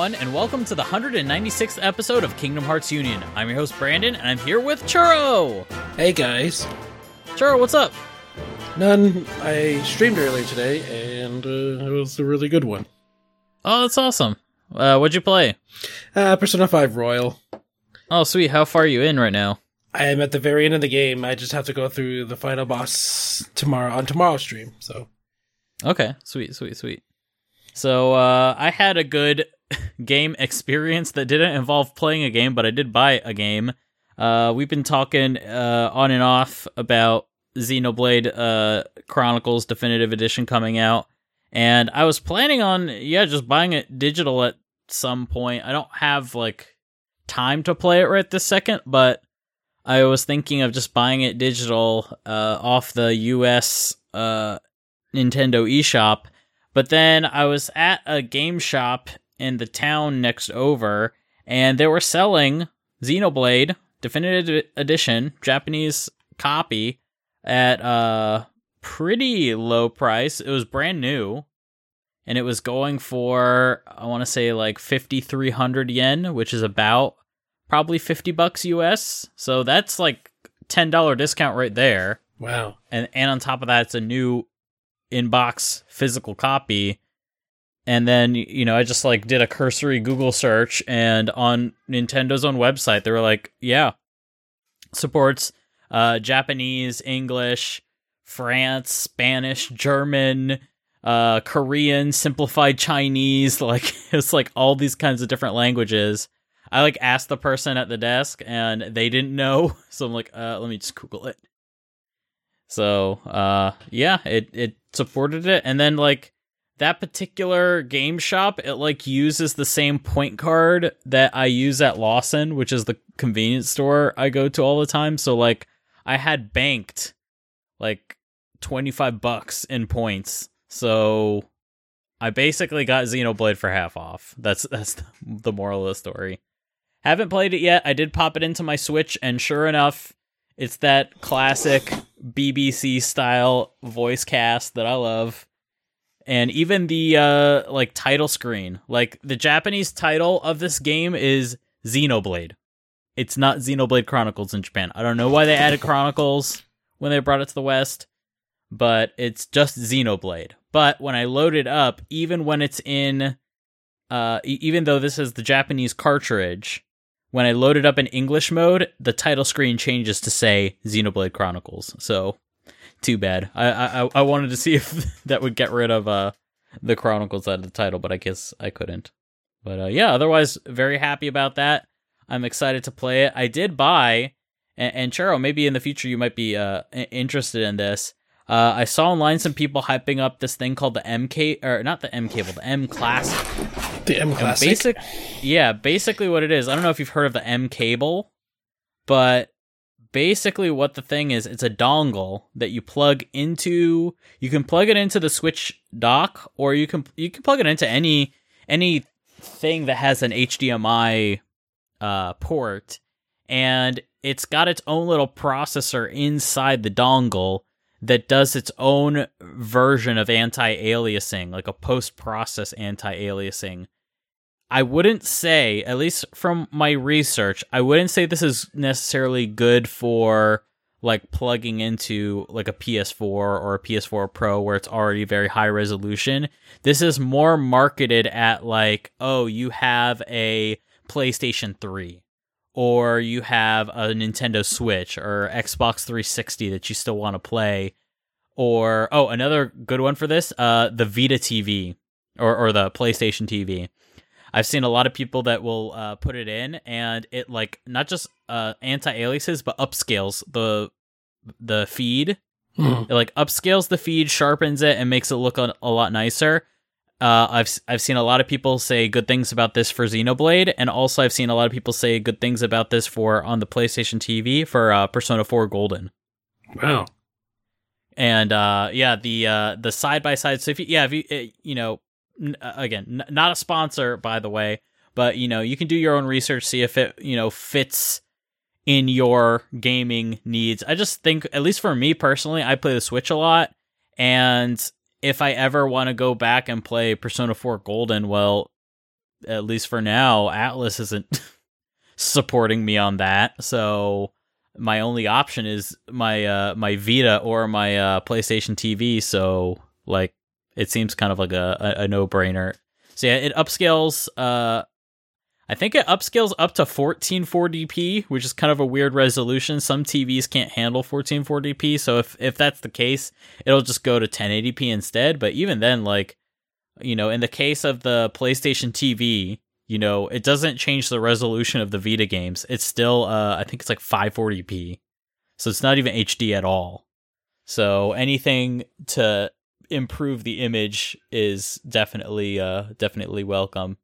Everyone, and welcome to the 196th episode of Kingdom Hearts Union. I'm your host, Brandon, and I'm here with Churro. Hey guys. Churro, what's up? None. I streamed earlier today, and uh, it was a really good one. Oh, that's awesome. Uh, what'd you play? Uh, Persona 5 Royal. Oh, sweet. How far are you in right now? I am at the very end of the game. I just have to go through the final boss tomorrow on tomorrow's stream. So Okay, sweet, sweet, sweet. So, uh, I had a good game experience that didn't involve playing a game, but I did buy a game. Uh, we've been talking uh, on and off about Xenoblade uh, Chronicles Definitive Edition coming out, and I was planning on yeah just buying it digital at some point. I don't have like time to play it right this second, but I was thinking of just buying it digital uh, off the US uh, Nintendo eShop. But then I was at a game shop in the town next over, and they were selling Xenoblade Definitive Edition Japanese copy at a pretty low price. It was brand new, and it was going for I want to say like fifty three hundred yen, which is about probably fifty bucks US. So that's like ten dollar discount right there. wow. And and on top of that, it's a new in-box physical copy and then you know i just like did a cursory google search and on nintendo's own website they were like yeah supports uh japanese english france spanish german uh korean simplified chinese like it's like all these kinds of different languages. I like asked the person at the desk and they didn't know so i'm like uh let me just google it. So uh yeah it it supported it. And then like that particular game shop it like uses the same point card that I use at Lawson, which is the convenience store I go to all the time. So like I had banked like 25 bucks in points. So I basically got Xenoblade for half off. That's that's the moral of the story. Haven't played it yet. I did pop it into my Switch and sure enough, it's that classic BBC style voice cast that I love and even the uh like title screen like the japanese title of this game is xenoblade. It's not xenoblade chronicles in japan. I don't know why they added chronicles when they brought it to the west but it's just xenoblade. But when i load it up even when it's in uh even though this is the japanese cartridge when i load it up in english mode the title screen changes to say xenoblade chronicles. So too bad. I, I I wanted to see if that would get rid of uh the Chronicles out of the title, but I guess I couldn't. But uh, yeah, otherwise very happy about that. I'm excited to play it. I did buy, and, and Churro, maybe in the future you might be uh interested in this. Uh, I saw online some people hyping up this thing called the MK or not the M cable, the M class. The M Classic. Basic, yeah, basically what it is. I don't know if you've heard of the M cable, but basically what the thing is, it's a dongle that you plug into. You can plug it into the Switch dock, or you can you can plug it into any any thing that has an HDMI uh, port, and it's got its own little processor inside the dongle that does its own version of anti-aliasing, like a post-process anti-aliasing. I wouldn't say, at least from my research, I wouldn't say this is necessarily good for like plugging into like a PS4 or a PS4 Pro where it's already very high resolution. This is more marketed at like, oh, you have a PlayStation 3 or you have a Nintendo Switch or Xbox 360 that you still want to play or oh, another good one for this, uh the Vita TV or or the PlayStation TV. I've seen a lot of people that will uh, put it in, and it like not just uh, anti-aliases, but upscales the the feed. Hmm. It like upscales the feed, sharpens it, and makes it look a, a lot nicer. Uh, I've I've seen a lot of people say good things about this for Xenoblade, and also I've seen a lot of people say good things about this for on the PlayStation TV for uh, Persona 4 Golden. Wow. And uh, yeah, the uh, the side by side. So if you, yeah, if you uh, you know again, n- not a sponsor by the way, but you know you can do your own research, see if it you know fits in your gaming needs. I just think, at least for me personally, I play the Switch a lot, and if I ever want to go back and play Persona 4 Golden, well, at least for now, Atlus isn't supporting me on that. So my only option is my uh my Vita or my uh PlayStation TV. So like it seems kind of like a, a, a no brainer. So yeah, it upscales. Uh, I think it upscales up to 1440p, which is kind of a weird resolution. Some TVs can't handle 1440p, so if if that's the case, it'll just go to 1080p instead. But even then, like you know, in the case of the PlayStation TV, you know, it doesn't change the resolution of the Vita games. It's still, uh, I think it's like 540p, so it's not even HD at all. So anything to improve the image is definitely uh definitely welcome.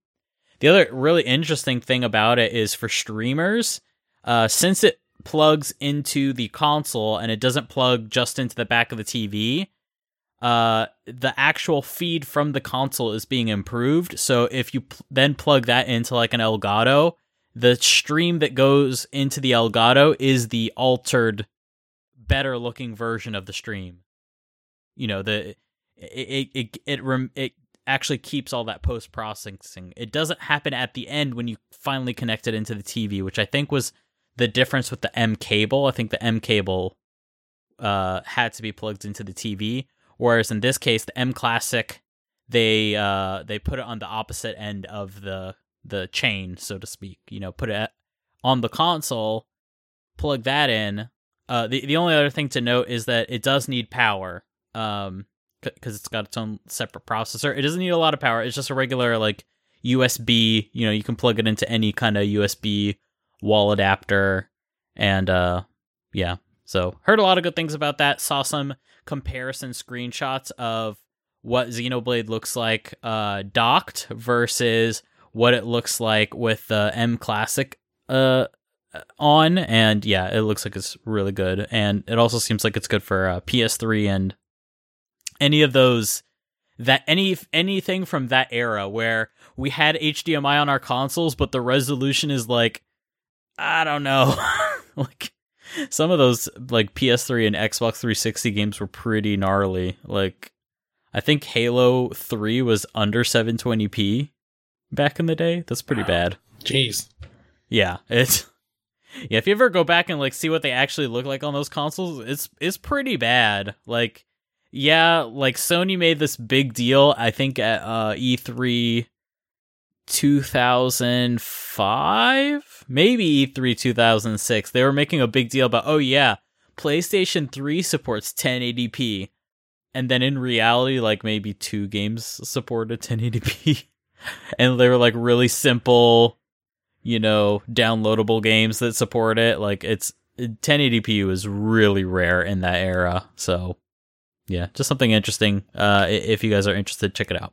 The other really interesting thing about it is for streamers, uh since it plugs into the console and it doesn't plug just into the back of the TV, uh the actual feed from the console is being improved. So if you pl- then plug that into like an Elgato, the stream that goes into the Elgato is the altered better looking version of the stream. You know, the it it it it, it actually keeps all that post processing. It doesn't happen at the end when you finally connect it into the TV, which I think was the difference with the M cable. I think the M cable uh had to be plugged into the TV, whereas in this case the M Classic they uh they put it on the opposite end of the the chain, so to speak. You know, put it on the console, plug that in. Uh, the the only other thing to note is that it does need power. Um, because it's got its own separate processor. It doesn't need a lot of power. It's just a regular like USB. You know, you can plug it into any kind of USB wall adapter, and uh, yeah. So heard a lot of good things about that. Saw some comparison screenshots of what Xenoblade looks like uh, docked versus what it looks like with the M Classic uh, on, and yeah, it looks like it's really good, and it also seems like it's good for uh, PS3 and any of those that any anything from that era where we had HDMI on our consoles, but the resolution is like I don't know, like some of those like PS3 and Xbox 360 games were pretty gnarly. Like I think Halo 3 was under 720p back in the day. That's pretty wow. bad. Jeez. Yeah, it's yeah. If you ever go back and like see what they actually look like on those consoles, it's it's pretty bad. Like yeah, like Sony made this big deal, I think at uh, E3 2005, maybe E3 2006. They were making a big deal about, oh yeah, PlayStation 3 supports 1080p. And then in reality, like maybe two games supported 1080p. and they were like really simple, you know, downloadable games that support it. Like it's 1080p was really rare in that era. So yeah, just something interesting. Uh, if you guys are interested, check it out.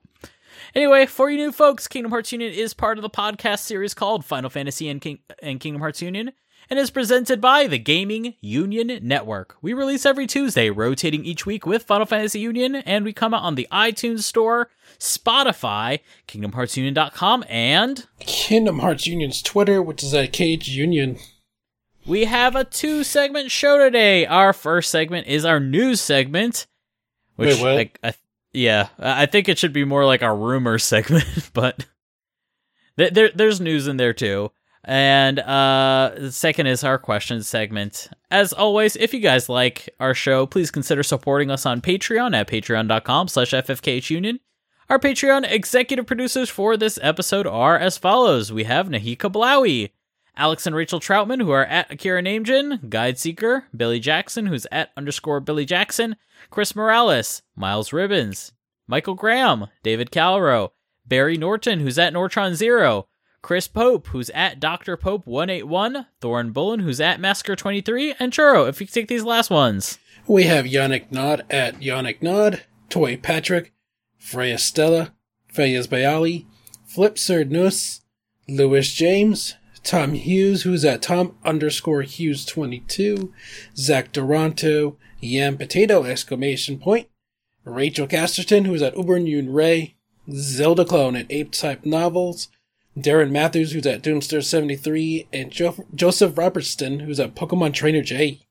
Anyway, for you new folks, Kingdom Hearts Union is part of the podcast series called Final Fantasy and, King- and Kingdom Hearts Union and is presented by the Gaming Union Network. We release every Tuesday, rotating each week with Final Fantasy Union, and we come out on the iTunes Store, Spotify, KingdomHeartsUnion.com, and Kingdom Hearts Union's Twitter, which is at KHUnion. We have a two segment show today. Our first segment is our news segment. Which, Wait, like, I, yeah, I think it should be more like a rumor segment, but th- there, there's news in there too. And uh, the second is our question segment. As always, if you guys like our show, please consider supporting us on Patreon at patreon.com slash ffkhunion. Our Patreon executive producers for this episode are as follows. We have Nahika Blowie, Alex and Rachel Troutman, who are at Akira Namejin, Guide Seeker, Billy Jackson, who's at underscore Billy Jackson, Chris Morales, Miles Ribbons, Michael Graham, David Calro, Barry Norton, who's at Nortron Zero, Chris Pope, who's at Dr. Pope 181, Thorn Bullen, who's at Masker 23, and Churro, if you take these last ones. We have Yannick Nod at Yannick Nod, Toy Patrick, Freya Stella, Fayez Bayali, Flip Sir Nus, Lewis James, Tom Hughes, who's at Tom underscore Hughes 22, Zach Duranto, Yam Potato exclamation point, Rachel Casterton, who's at Ubern Yun Ray, Zelda Clone at Ape Type Novels, Darren Matthews, who's at Doomster 73, and jo- Joseph Robertson, who's at Pokemon Trainer J.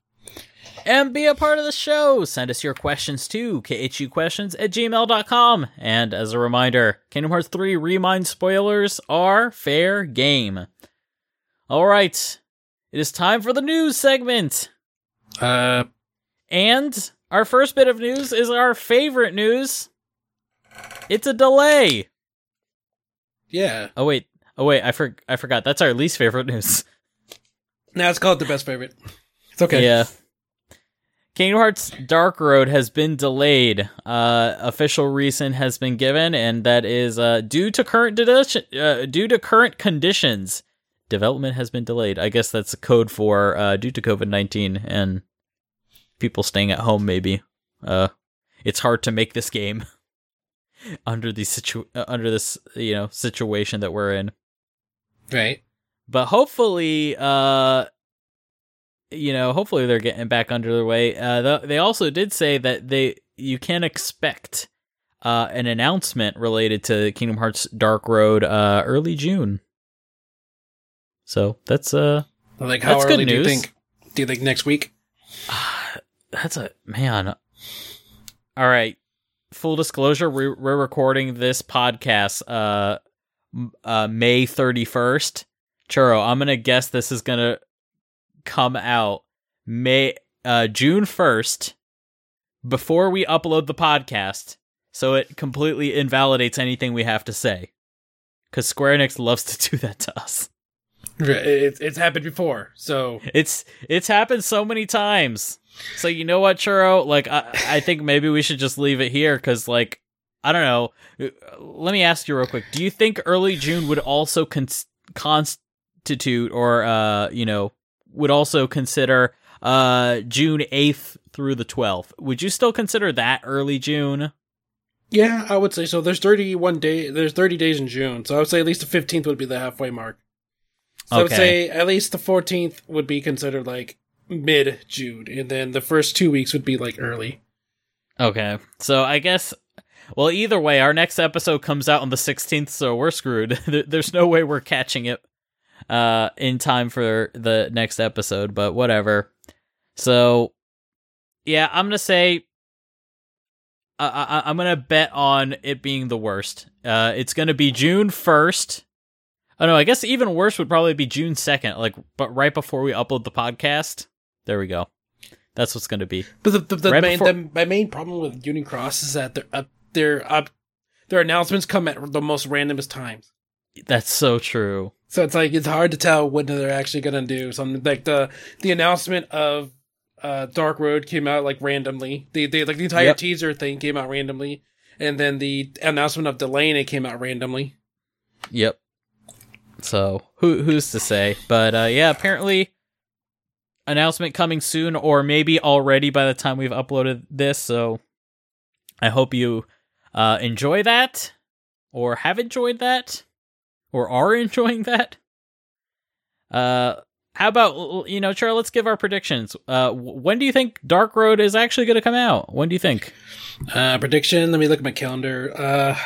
and be a part of the show. Send us your questions to khuquestions at gmail.com. And as a reminder, Kingdom Hearts 3 Re Mind spoilers are fair game. All right, it is time for the news segment. Uh, And our first bit of news is our favorite news. It's a delay. yeah. Oh wait, oh wait, I for- I forgot. That's our least favorite news. Now it's called the best favorite. It's okay. Yeah. Kingdom Hearts Dark Road has been delayed. Uh, official reason has been given, and that is uh, due to current de- uh, due to current conditions. Development has been delayed. I guess that's a code for uh, due to COVID nineteen and people staying at home. Maybe uh, it's hard to make this game under the situ uh, under this you know situation that we're in Right. but hopefully uh you know hopefully they're getting back under the way uh th- they also did say that they you can expect uh an announcement related to kingdom hearts dark road uh early june so that's uh Like how That's good early do you think? Do you think next week? that's a man. All right. Full disclosure we're, we're recording this podcast uh uh may 31st churro i'm gonna guess this is gonna come out may uh june 1st before we upload the podcast. So it completely invalidates anything we have to say. Because square enix loves to do that to us It's it's happened before, so It's it's happened so many times. So you know what, churro? Like I, I think maybe we should just leave it here because, like, I don't know. Let me ask you real quick. Do you think early June would also cons- constitute, or uh, you know, would also consider uh June eighth through the twelfth? Would you still consider that early June? yeah, I would say so. There's 31 day. There's 30 days in June, so I would say at least the 15th would be the halfway mark. So I would say at least the 14th would be considered like mid June, and then the first two weeks would be like early. Okay, so I guess. Well, either way, our next episode comes out on the 16th, so we're screwed. There's no way we're catching it uh, in time for the next episode, but whatever. So, yeah, I'm gonna say. I, I, I'm gonna bet on it being the worst. Uh, it's gonna be June 1st. Oh no, I guess even worse would probably be June 2nd, like, but right before we upload the podcast. There we go. That's what's gonna be. But the, the, the Right main before- the, my main problem with Unicross is that their uh, their uh, their announcements come at the most randomest times. That's so true. So it's like it's hard to tell when they're actually gonna do something. Like the the announcement of uh, Dark Road came out like randomly. The, the like the entire Yep. teaser thing came out randomly, and then the announcement of Delaney came out randomly. Yep. So who who's to say? But uh, yeah, apparently announcement coming soon, or maybe already by the time we've uploaded this. So I hope you uh, enjoy that, or have enjoyed that, or are enjoying that. Uh, how about you know, Charlie? Let's give our predictions. Uh, when do you think Dark Road is actually going to come out? When do you think? Uh, prediction. Let me look at my calendar. Uh,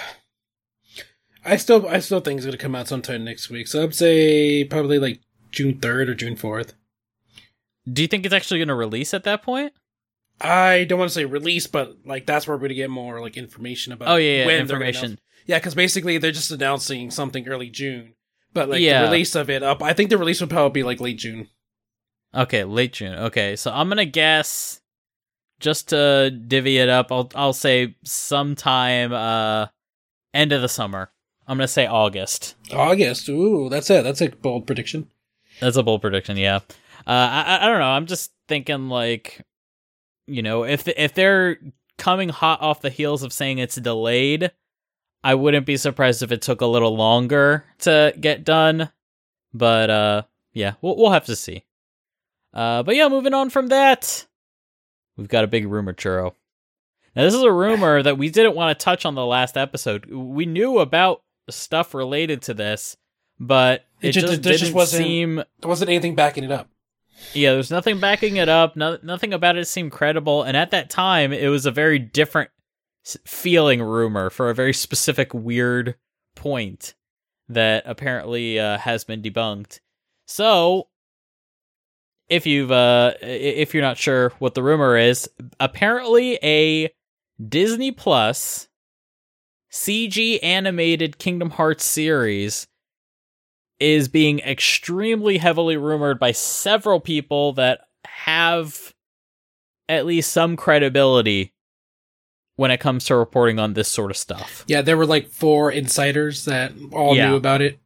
I still I still think it's gonna come out sometime next week. So I'd say probably like June third or June fourth. Do you think it's actually going to release at that point? I don't want to say release, but like that's where we're gonna get more like information about. Oh yeah, yeah information. Yeah, because basically they're just announcing something early June, but like Yeah. the release of it up. I think the release would probably be like late June. Okay, late June. Okay, so I'm gonna guess just to divvy it up. I'll I'll say sometime uh end of the summer. I'm gonna say August. August. Ooh, that's it. That's a bold prediction. That's a bold prediction. Yeah. Uh, I I- don't know. I'm just thinking like, you know, if if they're coming hot off the heels of saying it's delayed, I wouldn't be surprised if it took a little longer to get done. But uh, yeah, we'll we'll have to see. Uh, but yeah, moving on from that, we've got a big rumor, churro. Now this is a rumor that we didn't want to touch on the last episode. We knew about stuff related to this, but it, It just, just didn't wasn't- seem There wasn't anything backing it up. yeah, there's nothing backing it up. No, nothing about it seemed credible. And at that time, it was a very different feeling rumor for a very specific weird point that apparently uh, has been debunked. So, if you've uh if you're not sure what the rumor is, apparently a Disney Plus CG animated Kingdom Hearts series is being extremely heavily rumored by several people that have at least some credibility when it comes to reporting on this sort of stuff. Yeah, there were like four insiders that all Yeah. knew about it.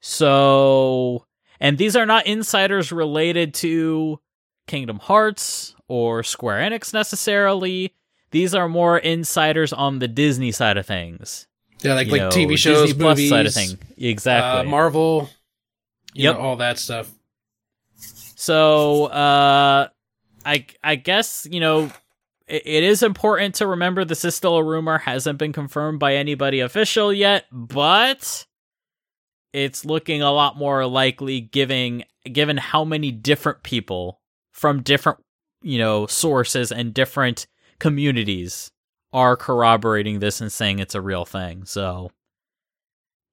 So, and these are not insiders related to Kingdom Hearts or Square Enix necessarily. These are more insiders on the Disney side of things. Yeah, like You like know, TV shows, Disney Plus movies, side of thing. uh, Exactly. Marvel, you Yep. know, all that stuff. So, uh, I I guess you know it, it is important to remember this is still a rumor, hasn't been confirmed by anybody official yet, but it's looking a lot more likely, giving given how many different people from different you know sources and different communities are corroborating this and saying it's a real thing. So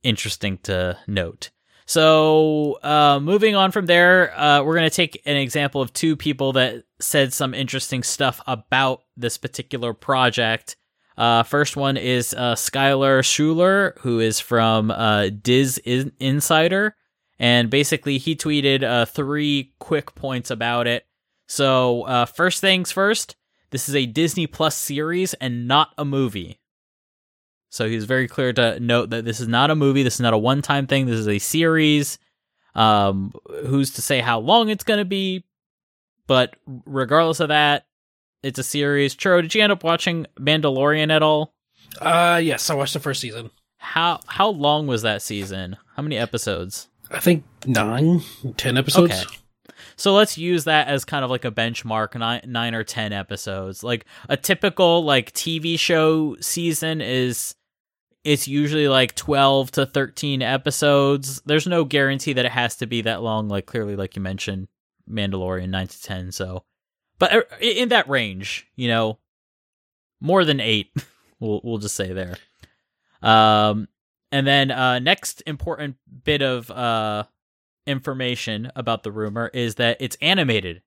interesting to note. So, uh, moving on from there, uh, we're going to take an example of two people that said some interesting stuff about this particular project. Uh, first one is uh, Skylar Schuler, who is from uh, Diz In- Insider. And basically, he tweeted uh, three quick points about it. So, uh, first things first, this is a Disney Plus series and not a movie. So he's very clear to note that this is not a movie. This is not a one-time thing. This is a series. Um, who's to say how long it's going to be? But regardless of that, it's a series. Churro, did you end up watching Mandalorian at all? Uh yes, I watched the first season. How how long was that season? How many episodes? I think nine, ten episodes. Okay. So let's use that as kind of like a benchmark, nine, nine or ten episodes. Like a typical like TV show season is it's usually like twelve to thirteen episodes. There's no guarantee that it has to be that long. Like clearly, like you mentioned, Mandalorian nine to ten. So, but uh, in that range, you know, more than eight. We'll we'll just say there. Um, and then uh, next important bit of uh information about the rumor is that it's animated.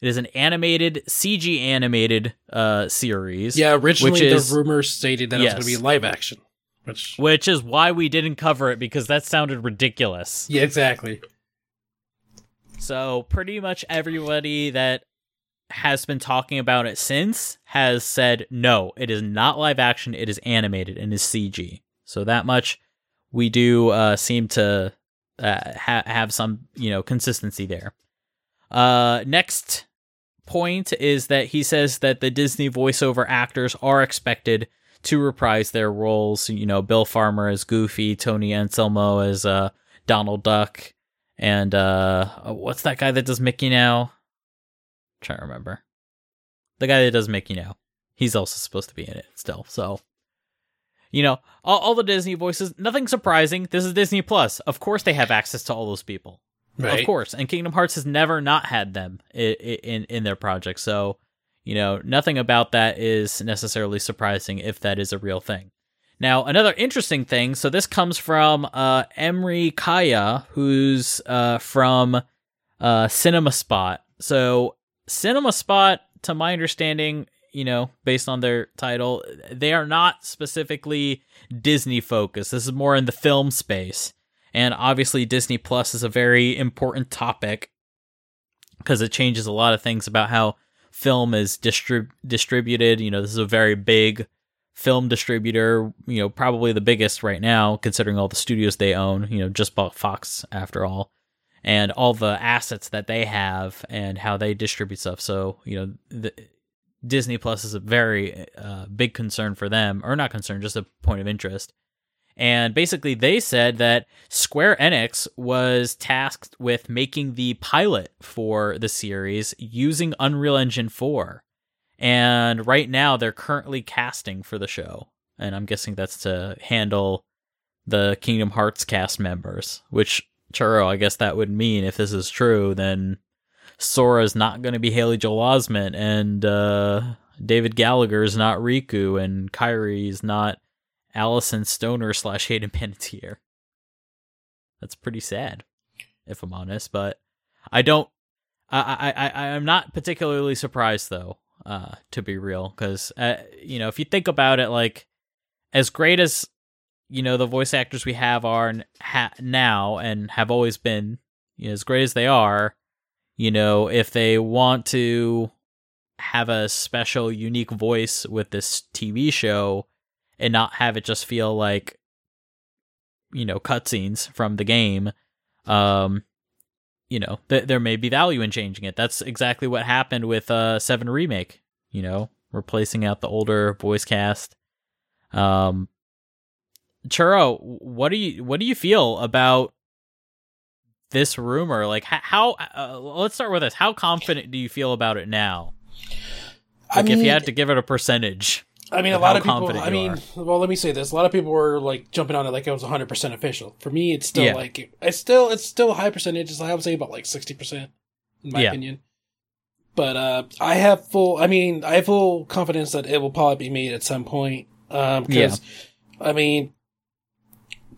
It is an animated CG animated uh series. Yeah, originally Which is- the rumors stated that it was going to be live action, which Which is why we didn't cover it because that sounded ridiculous. yeah, exactly. So pretty much everybody that has been talking about it since has said no, it is not live action, it is animated and is CG. So that much we do uh, seem to uh, ha- have some, you know, consistency there. Uh, next point is that he says that the Disney voiceover actors are expected to reprise their roles. You know, Bill Farmer as Goofy, Tony Anselmo as uh, Donald Duck, and uh, what's that guy that does Mickey now? I'm trying to remember. The guy that does Mickey now. He's also supposed to be in it still. So, you know, all, all the Disney voices, nothing surprising. This is Disney Plus. Of course, they have access to all those people. Right. Of course, and Kingdom Hearts has never not had them in in, in their project. So, you know, nothing about that is necessarily surprising if that is a real thing. Now, another interesting thing. So this comes from uh, Emery Kaya, who's uh, from uh, Cinema Spot. So Cinema Spot, to my understanding, you know, based on their title, they are not specifically Disney focused. This is more in the film space. And obviously, Disney Plus is a very important topic because it changes a lot of things about how film is distrib- distributed. You know, this is a very big film distributor, you know, probably the biggest right now, considering all the studios they own, you know, just bought Fox after all, and all the assets that they have and how they distribute stuff. So, you know, the, Disney Plus is a very uh, big concern for them, or not concern, just a point of interest. And basically, they said that Square Enix was tasked with making the pilot for the series using Unreal Engine 4. And right now, they're currently casting for the show. And I'm guessing that's to handle the Kingdom Hearts cast members, which, Churro, I guess that would mean if this is true, then Sora's not going to be Haley Joel Osment, and uh, David is not Riku, and Kairi is not Alyson Stoner slash Hayden Panettiere. That's pretty sad, if I'm honest. But I don't, I I I am not particularly surprised though, uh, to be real, because uh, you know if you think about it, like as great as you know the voice actors we have are ha- now and have always been, you know, as great as they are, you know, if they want to have a special, unique voice with this TV show and not have it just feel like, you know, cutscenes from the game, um, you know, th- there may be value in changing it. That's exactly what happened with uh Seven Remake. You know, replacing out the older voice cast. Um, Churro, what do you what do you feel about this rumor? Like, how? Uh, let's start with this. How confident do you feel about it now? Like, I mean, if you had to give it a percentage. I mean, a lot of people. I mean, are. well, let me say this: a lot of people were like jumping on it like it was 100 percent official. For me, it's still yeah. like it's still it's still a high percentage. It's, I would say about like 60 percent, in my yeah. opinion. But uh, I have full. I mean, I have full confidence that it will probably be made at some point. Um, because, yeah. I mean,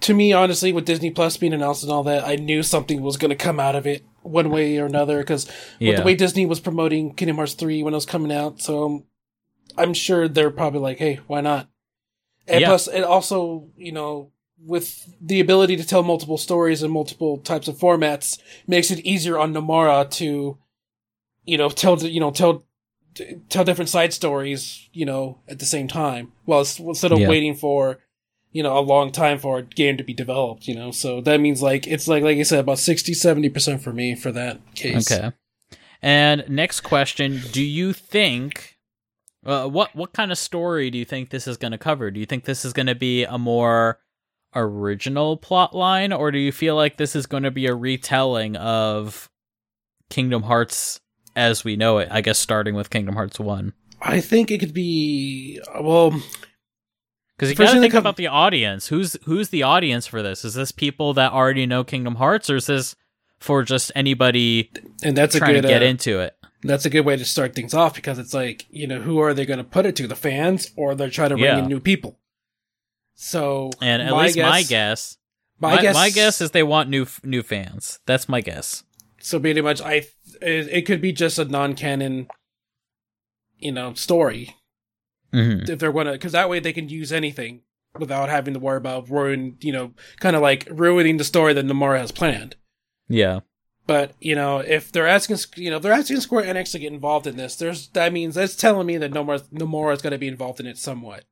to me, honestly, with Disney Plus being announced and all that, I knew something was going to come out of it one way or another because yeah. with the way Disney was promoting Kingdom Hearts 3 when it was coming out. So I'm sure they're probably like, hey, why not? And yeah. plus, it also, you know, with the ability to tell multiple stories in multiple types of formats, makes it easier on Nomura to, you know, tell, you know, tell, tell different side stories, you know, at the same time. Well, instead of yeah. waiting for, you know, a long time for a game to be developed, you know. So that means like it's like like I said about 60 70% for me for that case. Okay. And next question, do you think uh, what what kind of story do you think this is going to cover? Do you think this is going to be a more original plot line or do you feel like this is going to be a retelling of Kingdom Hearts as we know it? I guess starting with Kingdom Hearts 1. I think it could be well because you got to think come... about the audience. Who's who's the audience for this? Is this people that already know Kingdom Hearts, or is this for just anybody? And that's trying a good, to get uh, into it. That's a good way to start things off because it's like you know who are they going to put it to? The fans, or they're trying to bring yeah. in new people. So, and at least guess, my guess, my, my, guess, my guess is they want new new fans. That's my guess. So pretty much, I it, it could be just a non canon, you know, story mm-hmm. if they're gonna because that way they can use anything without having to worry about ruin you know kind of like ruining the story that Nomura has planned. Yeah. But you know, if they're asking, you know, if they're asking Square Enix to get involved in this, there's that means that's telling me that Nomura Nomura is going to be involved in it somewhat.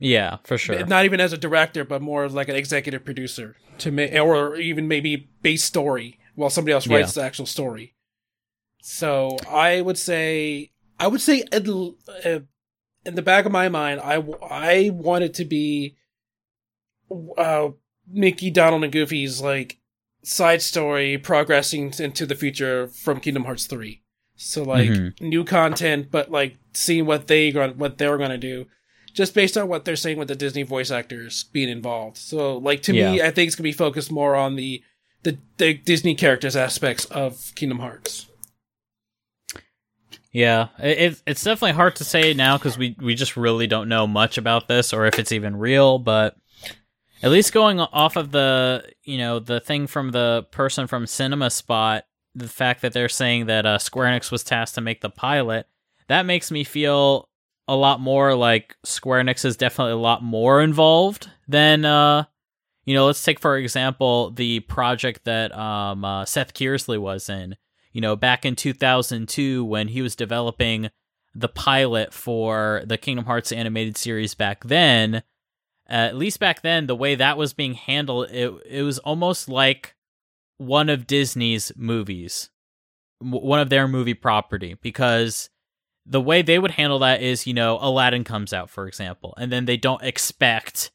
Yeah, for sure. Not even as a director, but more like an executive producer to make, or even maybe base story while somebody else writes yeah. the actual story. So I would say, I would say, uh, in the back of my mind, I, I want it to be uh, Mickey, Donald, and Goofy's like side story progressing into the future from Kingdom Hearts 3. So like mm-hmm. new content, but like seeing what they what they're gonna do, just based on what they're saying with the Disney voice actors being involved. So like to yeah. me, I think it's gonna be focused more on the the, the Disney characters aspects of Kingdom Hearts. Yeah, it, it's definitely hard to say now because we we just really don't know much about this or if it's even real. But at least going off of the you know the thing from the person from Cinema Spot, the fact that they're saying that uh, Square Enix was tasked to make the pilot, that makes me feel a lot more like Square Enix is definitely a lot more involved than uh you know let's take for example the project that um uh, Seth Kearsley was in you know, back in 2002 when he was developing the pilot for the Kingdom Hearts animated series back then, at least back then, the way that was being handled, it, it was almost like one of Disney's movies, one of their movie property, because the way they would handle that is, you know, Aladdin comes out, for example, and then they don't expect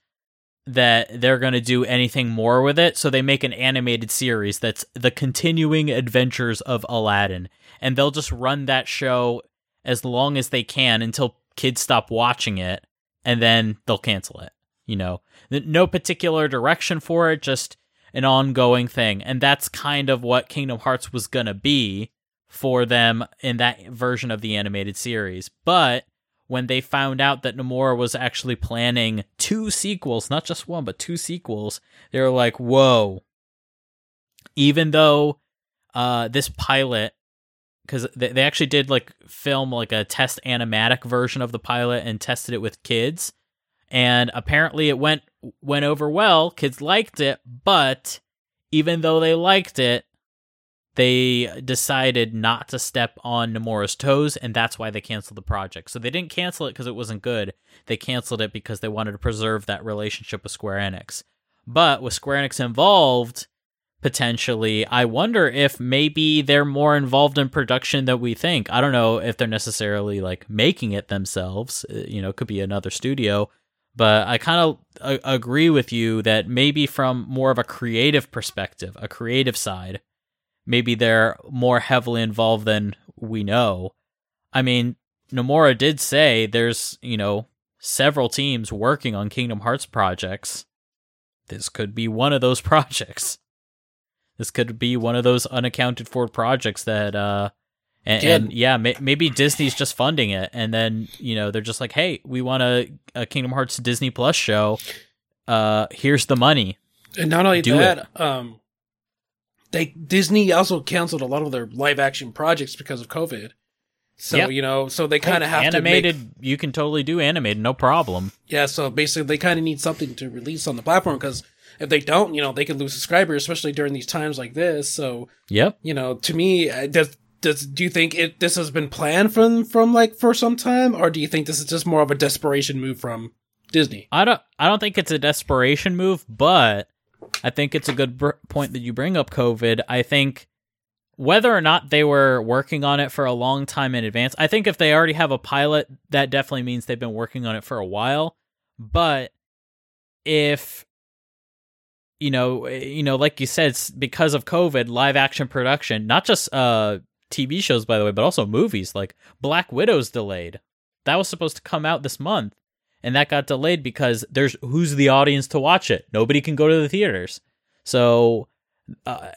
that they're going to do anything more with it, so they make an animated series that's the continuing adventures of Aladdin. And they'll just run that show as long as they can until kids stop watching it, and then they'll cancel it. You know, no particular direction for it, just an ongoing thing. And that's kind of what Kingdom Hearts was going to be for them in that version of the animated series. But when they found out that Nomura was actually planning two sequels, not just one, but two sequels, they were like, whoa. Even though uh, this pilot because they, they actually did like film like a test animatic version of the pilot and tested it with kids and apparently it went went over well kids liked it but even though they liked it they decided not to step on Nomura's toes, and that's why they canceled the project. So they didn't cancel it because it wasn't good. They canceled it because they wanted to preserve that relationship with Square Enix. But with Square Enix involved, potentially, I wonder if maybe they're more involved in production than we think. I don't know if they're necessarily like making it themselves. Uh, you know, it could be another studio. But I kind of uh, agree with you that maybe from more of a creative perspective, a creative side, maybe they're more heavily involved than we know. I mean, Nomura did say there's, you know, several teams working on Kingdom Hearts projects. This could be one of those projects. This could be one of those unaccounted for projects that uh and, yeah. and yeah, may, maybe Disney's just funding it, and then you know they're just like, "Hey, we want a, a Kingdom Hearts Disney Plus show. Uh, here's the money." And not only Do that, it. um, they Disney also canceled a lot of their live action projects because of COVID. So yep. you know, so they kind of have animated. To make, you can totally do animated, no problem. Yeah, so basically, they kind of need something to release on the platform because if they don't, you know, they could lose subscribers, especially during these times like this. So, yep. You know, to me, does does do you think it this has been planned from from like for some time, or do you think this is just more of a desperation move from Disney? I don't. I don't think it's a desperation move, but I think it's a good br- point that you bring up COVID. I think whether or not they were working on it for a long time in advance, I think if they already have a pilot, that definitely means they've been working on it for a while. But if you know, you know, like you said, because of COVID, live action production, not just uh TV shows by the way, but also movies like Black Widow's delayed. That was supposed to come out this month and that got delayed because there's who's the audience to watch it? Nobody can go to the theaters. So uh,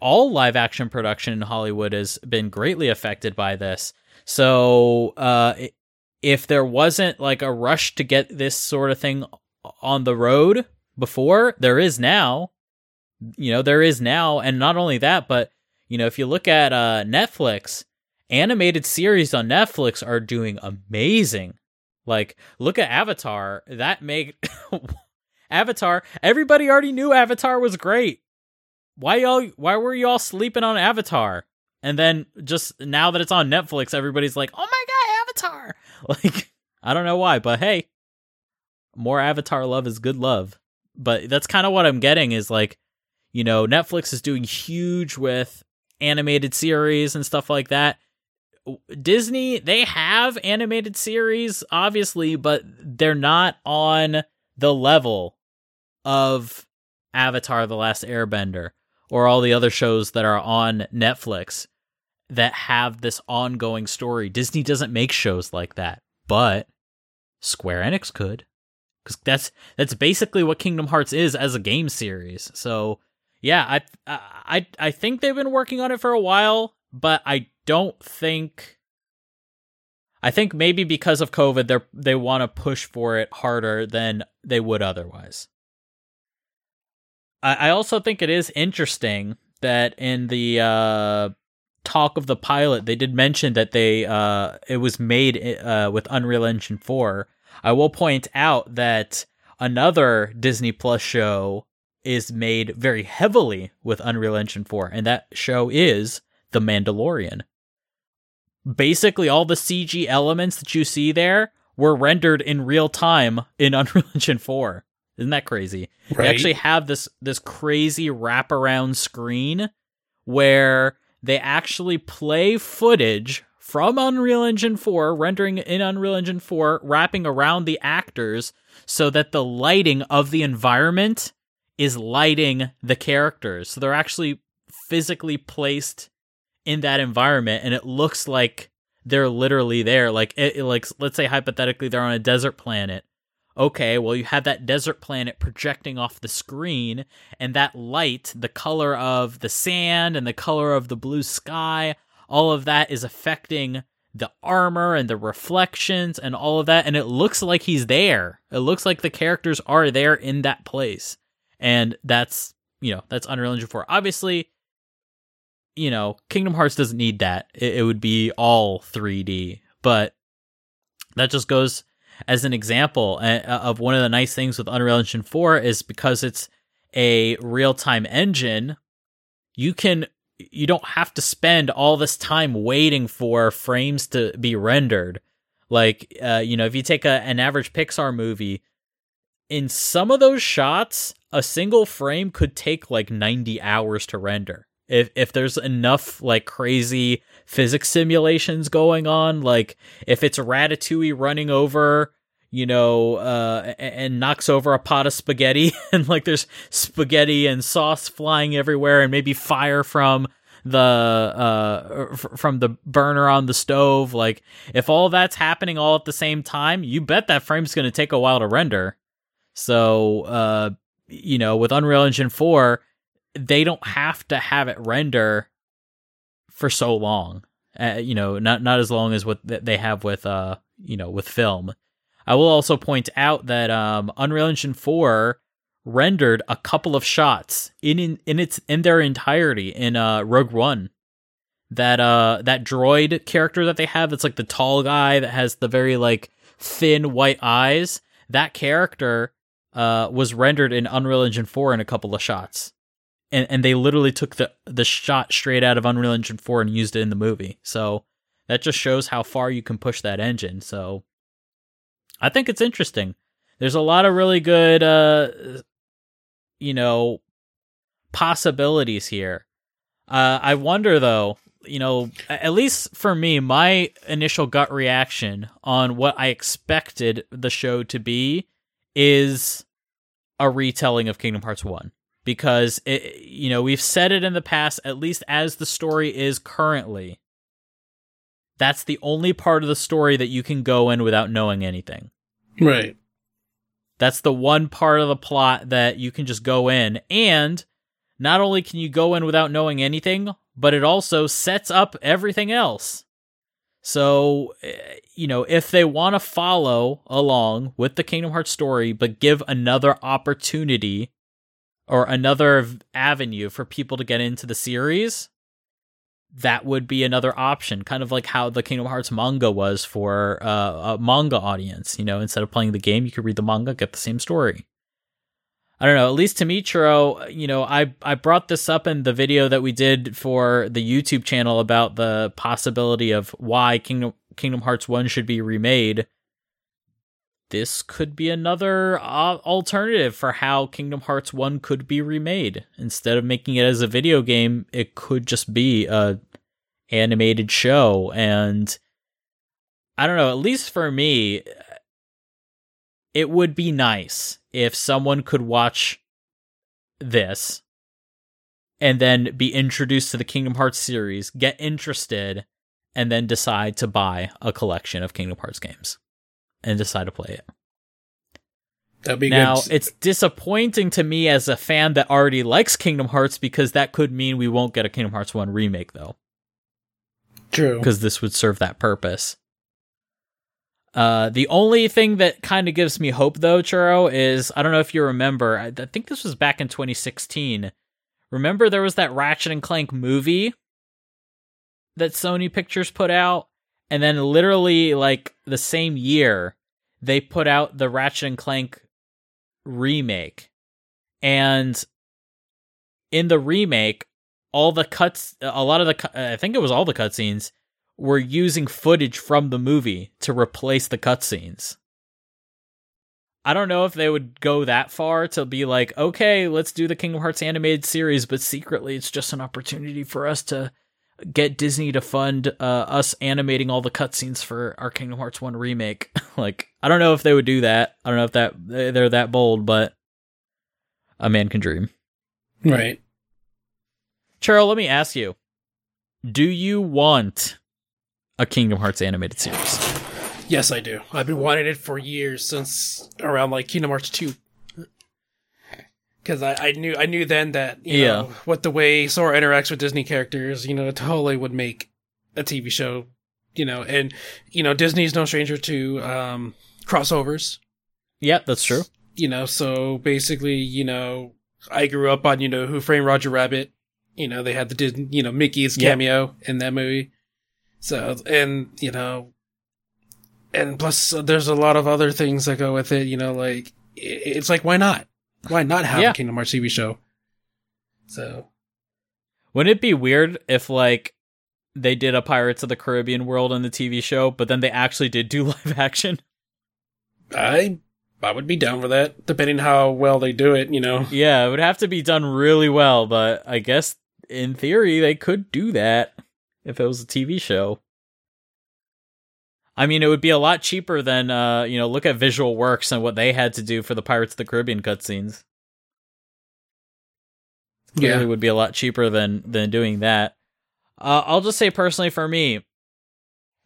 all live action production in Hollywood has been greatly affected by this. So uh, if there wasn't like a rush to get this sort of thing on the road before, there is now. You know, there is now, and not only that, but you know, if you look at uh, Netflix, animated series on Netflix are doing amazing. Like, look at Avatar. That made Avatar. Everybody already knew Avatar was great. Why y'all? Why were y'all sleeping on Avatar? And then just now that it's on Netflix, everybody's like, "Oh my god, Avatar!" Like, I don't know why, but hey, more Avatar love is good love. But that's kind of what I'm getting is like, you know, Netflix is doing huge with animated series and stuff like that. Disney, they have animated series, obviously, but they're not on the level of Avatar The Last Airbender or all the other shows that are on Netflix that have this ongoing story. Disney doesn't make shows like that, but Square Enix could. Cuz that's that's basically what Kingdom Hearts is as a game series. So, yeah, I I I think they've been working on it for a while, but I don't think I think maybe because of COVID they they want to push for it harder than they would otherwise. I, I also think it is interesting that in the uh, talk of the pilot they did mention that they uh, it was made uh, with Unreal Engine 4. I will point out that another Disney Plus show is made very heavily with Unreal Engine 4 and that show is The Mandalorian basically all the CG elements that you see there were rendered in real time in Unreal Engine 4. Isn't that crazy? Right. They actually have this this crazy wraparound screen where they actually play footage from Unreal Engine 4, rendering in Unreal Engine 4, wrapping around the actors so that the lighting of the environment is lighting the characters. So they're actually physically placed in that environment and it looks like they're literally there. Like it, like let's say hypothetically they're on a desert planet. Okay well you have that desert planet projecting off the screen and that light the color of the sand and the color of the blue sky all of that is affecting the armor and the reflections and all of that and it looks like he's there. It looks like the characters are there in that place. And that's you know that's unreal engine 4 obviously you know, Kingdom Hearts doesn't need that. It, it would be all 3D, but that just goes as an example uh, of one of the nice things with Unreal Engine 4 is because it's a real-time engine, you can you don't have to spend all this time waiting for frames to be rendered. Like, uh, you know, if you take a, an average Pixar movie, in some of those shots, a single frame could take like 90 hours to render. If if there's enough like crazy physics simulations going on, like if it's Ratatouille running over you know, uh, and, knocks over a pot of spaghetti, and like there's spaghetti and sauce flying everywhere, and maybe fire from the uh f- from the burner on the stove. Like if all that's happening all at the same time, you bet that frame's going to take a while to render. So, uh, you know, with Unreal Engine 4, they don't have to have it render for so long. Uh, you know, not not as long as what they have with uh, you know, with film. I will also point out that um, Unreal Engine 4 rendered a couple of shots in in, in its in their entirety in uh, Rogue One. That uh that droid character that they have that's like the tall guy that has the very like thin white eyes. That character uh was rendered in Unreal Engine 4 in a couple of shots. And and they literally took the the shot straight out of Unreal Engine 4 and used it in the movie. So that just shows how far you can push that engine. So I think it's interesting. There's a lot of really good, uh, you know, possibilities here. Uh, I wonder though, you know, at least for me, my initial gut reaction on what I expected the show to be is a retelling of Kingdom Hearts 1 because it, you know, we've said it in the past at least as the story is currently that's the only part of the story that you can go in without knowing anything. Right. That's the one part of the plot that you can just go in. And not only can you go in without knowing anything, but it also sets up everything else. So, eh, you know, if they want to follow along with the Kingdom Hearts story, but give another opportunity or another avenue for people to get into the series, that would be another option, kind of like how the Kingdom Hearts manga was for uh, a manga audience. You know, instead of playing the game, you could read the manga, get the same story. I don't know. At least to me, Churro, you know, I I brought this up in the video that we did for the YouTube channel about the possibility of why Kingdom Kingdom Hearts One should be remade. This could be another uh, alternative for how Kingdom Hearts 1 could be remade. Instead of making it as a video game, it could just be a animated show and I don't know, at least for me it would be nice if someone could watch this and then be introduced to the Kingdom Hearts series, get interested, and then decide to buy a collection of Kingdom Hearts games and decide to play it. That'd be now, good. it's disappointing to me as a fan that already likes Kingdom Hearts because that could mean we won't get a Kingdom Hearts 1 remake, though. True. Because this would serve that purpose. Uh, the only thing that kind of gives me hope, though, Churro, is I don't know if you remember. I, I think this was back in 2016. Remember, there was that Ratchet and Clank movie that Sony Pictures put out? And then, literally, like the same year, they put out the Ratchet and Clank remake. And in the remake, all the cuts, a lot of the, I think it was all the cutscenes, were using footage from the movie to replace the cutscenes. I don't know if they would go that far to be like, okay, let's do the Kingdom Hearts animated series, but secretly it's just an opportunity for us to get Disney to fund uh, us animating all the cutscenes for our Kingdom Hearts 1 remake. like, I don't know if they would do that. I don't know if that they're that bold, but a man can dream. Right. Cheryl, let me ask you. Do you want a Kingdom Hearts animated series? Yes, I do. I've been wanting it for years since around like Kingdom Hearts 2. Because I, I knew I knew then that you Yeah. know what the way Sora interacts with Disney characters, you know, it totally would make a TV show, you know, and you know Disney's no stranger to um, crossovers, Yeah, that's true. you know. So basically, you know, I grew up on you know Who Framed Roger Rabbit, You know, they had the Disney, you know, Mickey's cameo in that movie. So, and, you know, and plus uh, there's a lot of other things that go with it, you know, like, i- it's like, why not? Why not have Yeah. a Kingdom Hearts TV show? So, Wouldn't it be weird if like they did a Pirates of the Caribbean world in the TV show, but then they actually did do live action? I, I would be down for that, depending how well they do it, you know. Yeah, it would have to be done really well, but I guess in theory they could do that if it was a TV show. I mean, it would be a lot cheaper than uh, you know, look at Visual Works and what they had to do for the Pirates of the Caribbean cutscenes. Clearly Yeah. would be a lot cheaper than than doing that. Uh, I'll just say personally for me,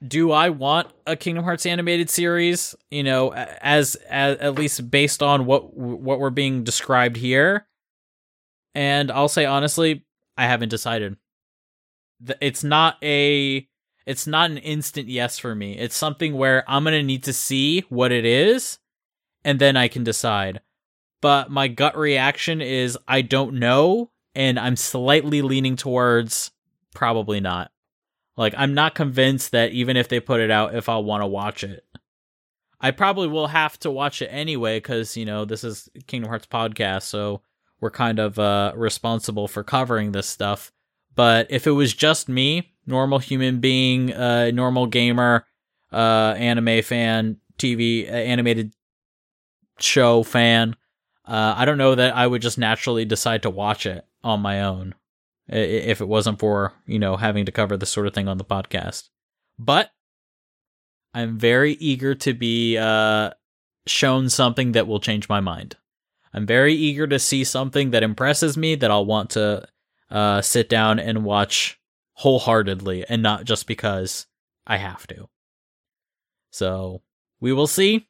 do I want a Kingdom Hearts animated series? You know, as, as at least based on what what we're being described here. And I'll say honestly, I haven't decided. It's not a it's not an instant yes for me. It's something where I'm going to need to see what it is and then I can decide. But my gut reaction is I don't know and I'm slightly leaning towards probably not. Like I'm not convinced that even if they put it out if I'll want to watch it. I probably will have to watch it anyway cuz you know this is Kingdom Hearts podcast so we're kind of uh responsible for covering this stuff. But if it was just me, normal human being, uh normal gamer, uh anime fan, TV uh, animated show fan, uh I don't know that I would just naturally decide to watch it on my own if it wasn't for, you know, having to cover this sort of thing on the podcast. But I'm very eager to be uh shown something that will change my mind. I'm very eager to see something that impresses me that I'll want to uh, sit down and watch wholeheartedly and not just because I have to. So we will see.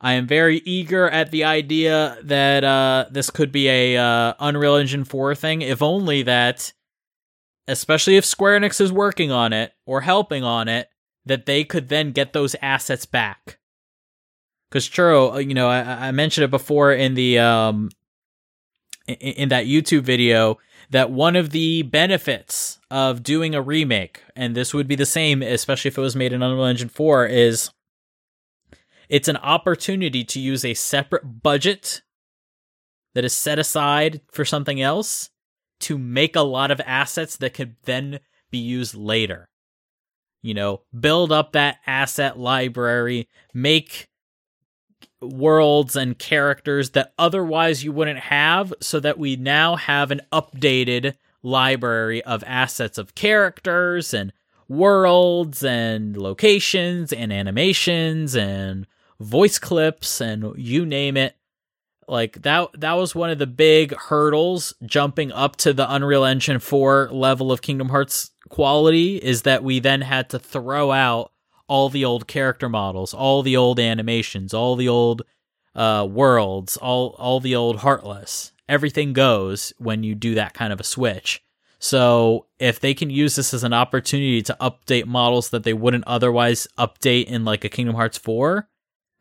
I am very eager at the idea that uh, this could be a uh, Unreal Engine 4 thing, if only that, especially if Square Enix is working on it or helping on it, that they could then get those assets back. Because Churro, uh, you know, I, I mentioned it before in the um, in, in that YouTube video that one of the benefits of doing a remake, and this would be the same, especially if it was made in Unreal Engine 4, is it's an opportunity to use a separate budget that is set aside for something else to make a lot of assets that could then be used later. You know, build up that asset library, make worlds and characters that otherwise you wouldn't have so that we now have an updated library of assets of characters and worlds and locations and animations and voice clips and you name it. Like that that was one of the big hurdles jumping up to the Unreal Engine 4 level of Kingdom Hearts quality is that we then had to throw out all the old character models, all the old animations, all the old uh, worlds, all all the old Heartless. Everything goes when you do that kind of a switch. So if they can use this as an opportunity to update models that they wouldn't otherwise update in like a Kingdom Hearts 4,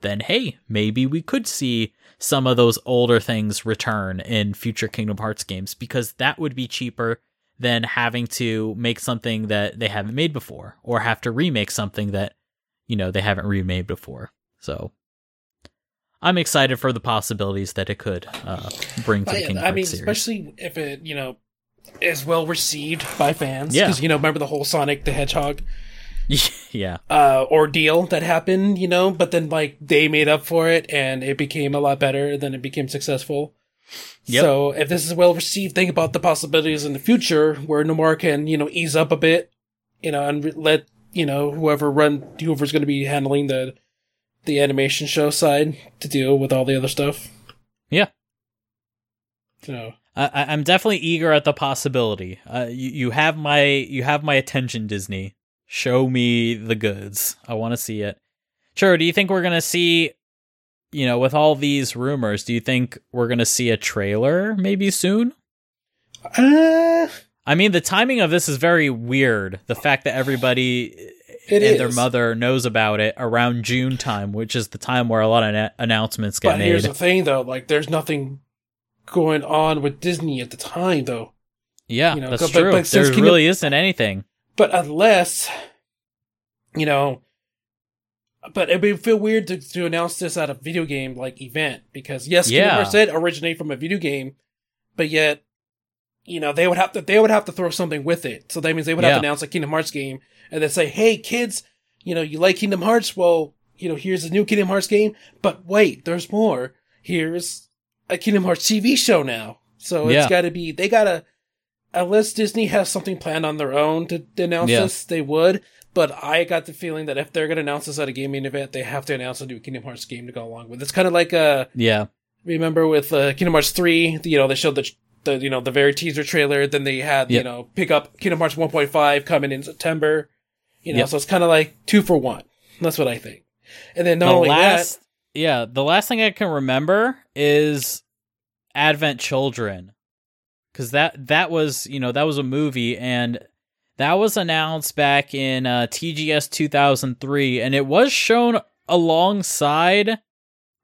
then hey, maybe we could see some of those older things return in future Kingdom Hearts games because that would be cheaper than having to make something that they haven't made before or have to remake something that you know they haven't remade before. So I'm excited for the possibilities that it could uh, bring to the I, Kingdom I mean, series. especially if it, you know, is well received by fans. Yeah. Because, you know, remember the whole Sonic the Hedgehog yeah, uh, ordeal that happened, you know, but then, like, they made up for it and it became a lot better, then it became successful. Yep. So, if this is well received, think about the possibilities in the future where Nomura can, you know, ease up a bit, you know, and let, you know, whoever run, whoever's going to be handling the, the animation show side to deal with all the other stuff. Yeah. So, I, I- I'm definitely eager at the possibility. Uh, you, you have my you have my attention, Disney. Show me the goods. I want to see it. Sure. Do you think we're gonna see? You know, with all these rumors, do you think we're gonna see a trailer maybe soon? uh, I mean, the timing of this is very weird. The fact that everybody and their mother knows about it around June time, which is the time where a lot of na- announcements get But made. here's the thing, though. Like, there's nothing going on with Disney at the time, though. Yeah, You know, that's true. but since there Kingdom- really isn't anything. But unless, you know, but it would feel weird to, to announce this at a video game like event because yes, Kingdom Yeah. Hearts did originate from a video game, but yet, you know, they would have to they would have to throw something with it. So that means they would have Yeah. to announce a Kingdom Hearts game and then say, "Hey, kids, you know, you like Kingdom Hearts? Well, you know, here's a new Kingdom Hearts game, but wait, there's more. Here's a Kingdom Hearts TV show now." So it's Yeah. got to be they gotta unless Disney has something planned on their own to, to announce Yeah. this, they would. But I got the feeling that if they're going to announce this at a gaming event, they have to announce a new Kingdom Hearts game to go along with. It's kind of like a Yeah, remember with uh, Kingdom Hearts three, you know, they showed the the you know the very teaser trailer. Then they had you know pick up Kingdom Hearts one point five coming in September. You know, Yep. so it's kind of like two for one. That's what I think. And then not the only last, yeah, the last thing I can remember is Advent Children, because that that was you know that was a movie and that was announced back in uh, TGS 2003, and it was shown alongside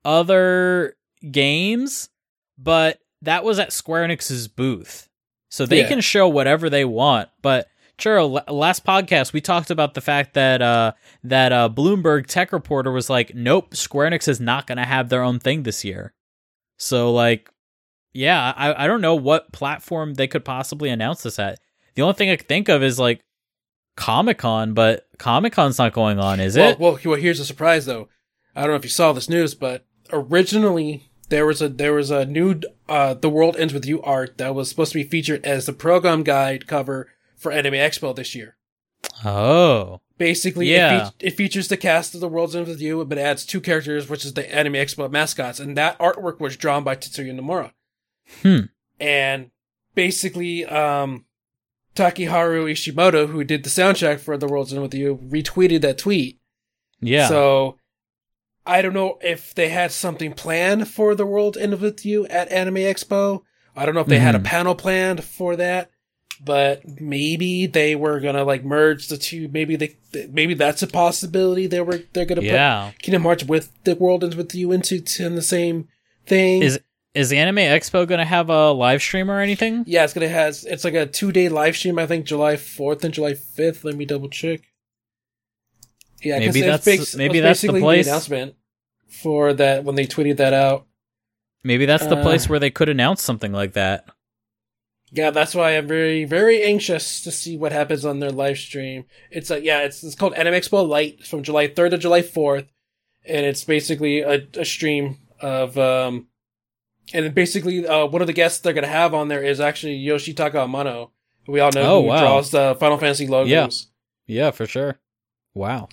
other games, but that was at Square Enix's booth, so they Yeah. can show whatever they want, but. Churro, la- last podcast we talked about the fact that uh, that uh, Bloomberg tech reporter was like, "Nope, Square Enix is not going to have their own thing this year." So, like, yeah, I I don't know what platform they could possibly announce this at. The only thing I could think of is like Comic Con, but Comic Con's not going on, is well, it? well, well, here's a surprise though. I don't know if you saw this news, but originally there was a there was a new uh the world ends with you art that was supposed to be featured as the program guide cover for Anime Expo this year. Oh, Basically, Yeah. it, fe- it features the cast of the world ends with you, but adds two characters, which is the Anime Expo mascots, and that artwork was drawn by Tetsuya Nomura. Hmm. And basically, um, Takeharu Ishimoto, who did the soundtrack for The World Ends with You, retweeted that tweet. yeah, So I don't know if they had something planned for the World End with You at Anime Expo. I don't know if they had a Mhm. panel planned for that, but maybe they were gonna like merge the two. Maybe they, maybe that's a possibility. They were they're gonna yeah. put Kingdom Hearts with the World Ends with You into in the same thing. Is is the Anime Expo going to have a live stream or anything? yeah, it's gonna has it's like a two day live stream. I think July fourth and July fifth. Let me double check. Yeah, Maybe that's- bas- maybe that's the place. announcement for that when they tweeted that out. Maybe that's the Uh, place where they could announce something like that. Yeah, that's why I'm very, very anxious to see what happens on their live stream. It's a yeah, it's it's called Anime Expo Lite from July 3rd to July 4th, and it's basically a, a stream of um, and then basically uh, one of the guests they're gonna have on there is actually Yoshitaka Amano, we all know Oh, who wow. draws the Final Fantasy logos. Yeah. Yeah, for sure. Wow.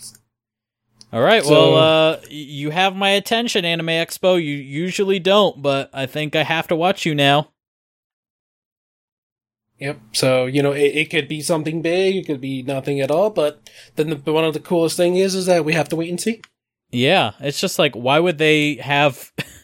All right. So- well, uh, you have my attention, Anime Expo. You usually don't, but I think I have to watch you now. Yep. So you know, it, it could be something big, it could be nothing at all. But then the, one of the coolest thing is, is that we have to wait and see. Yeah, it's just like, why would they have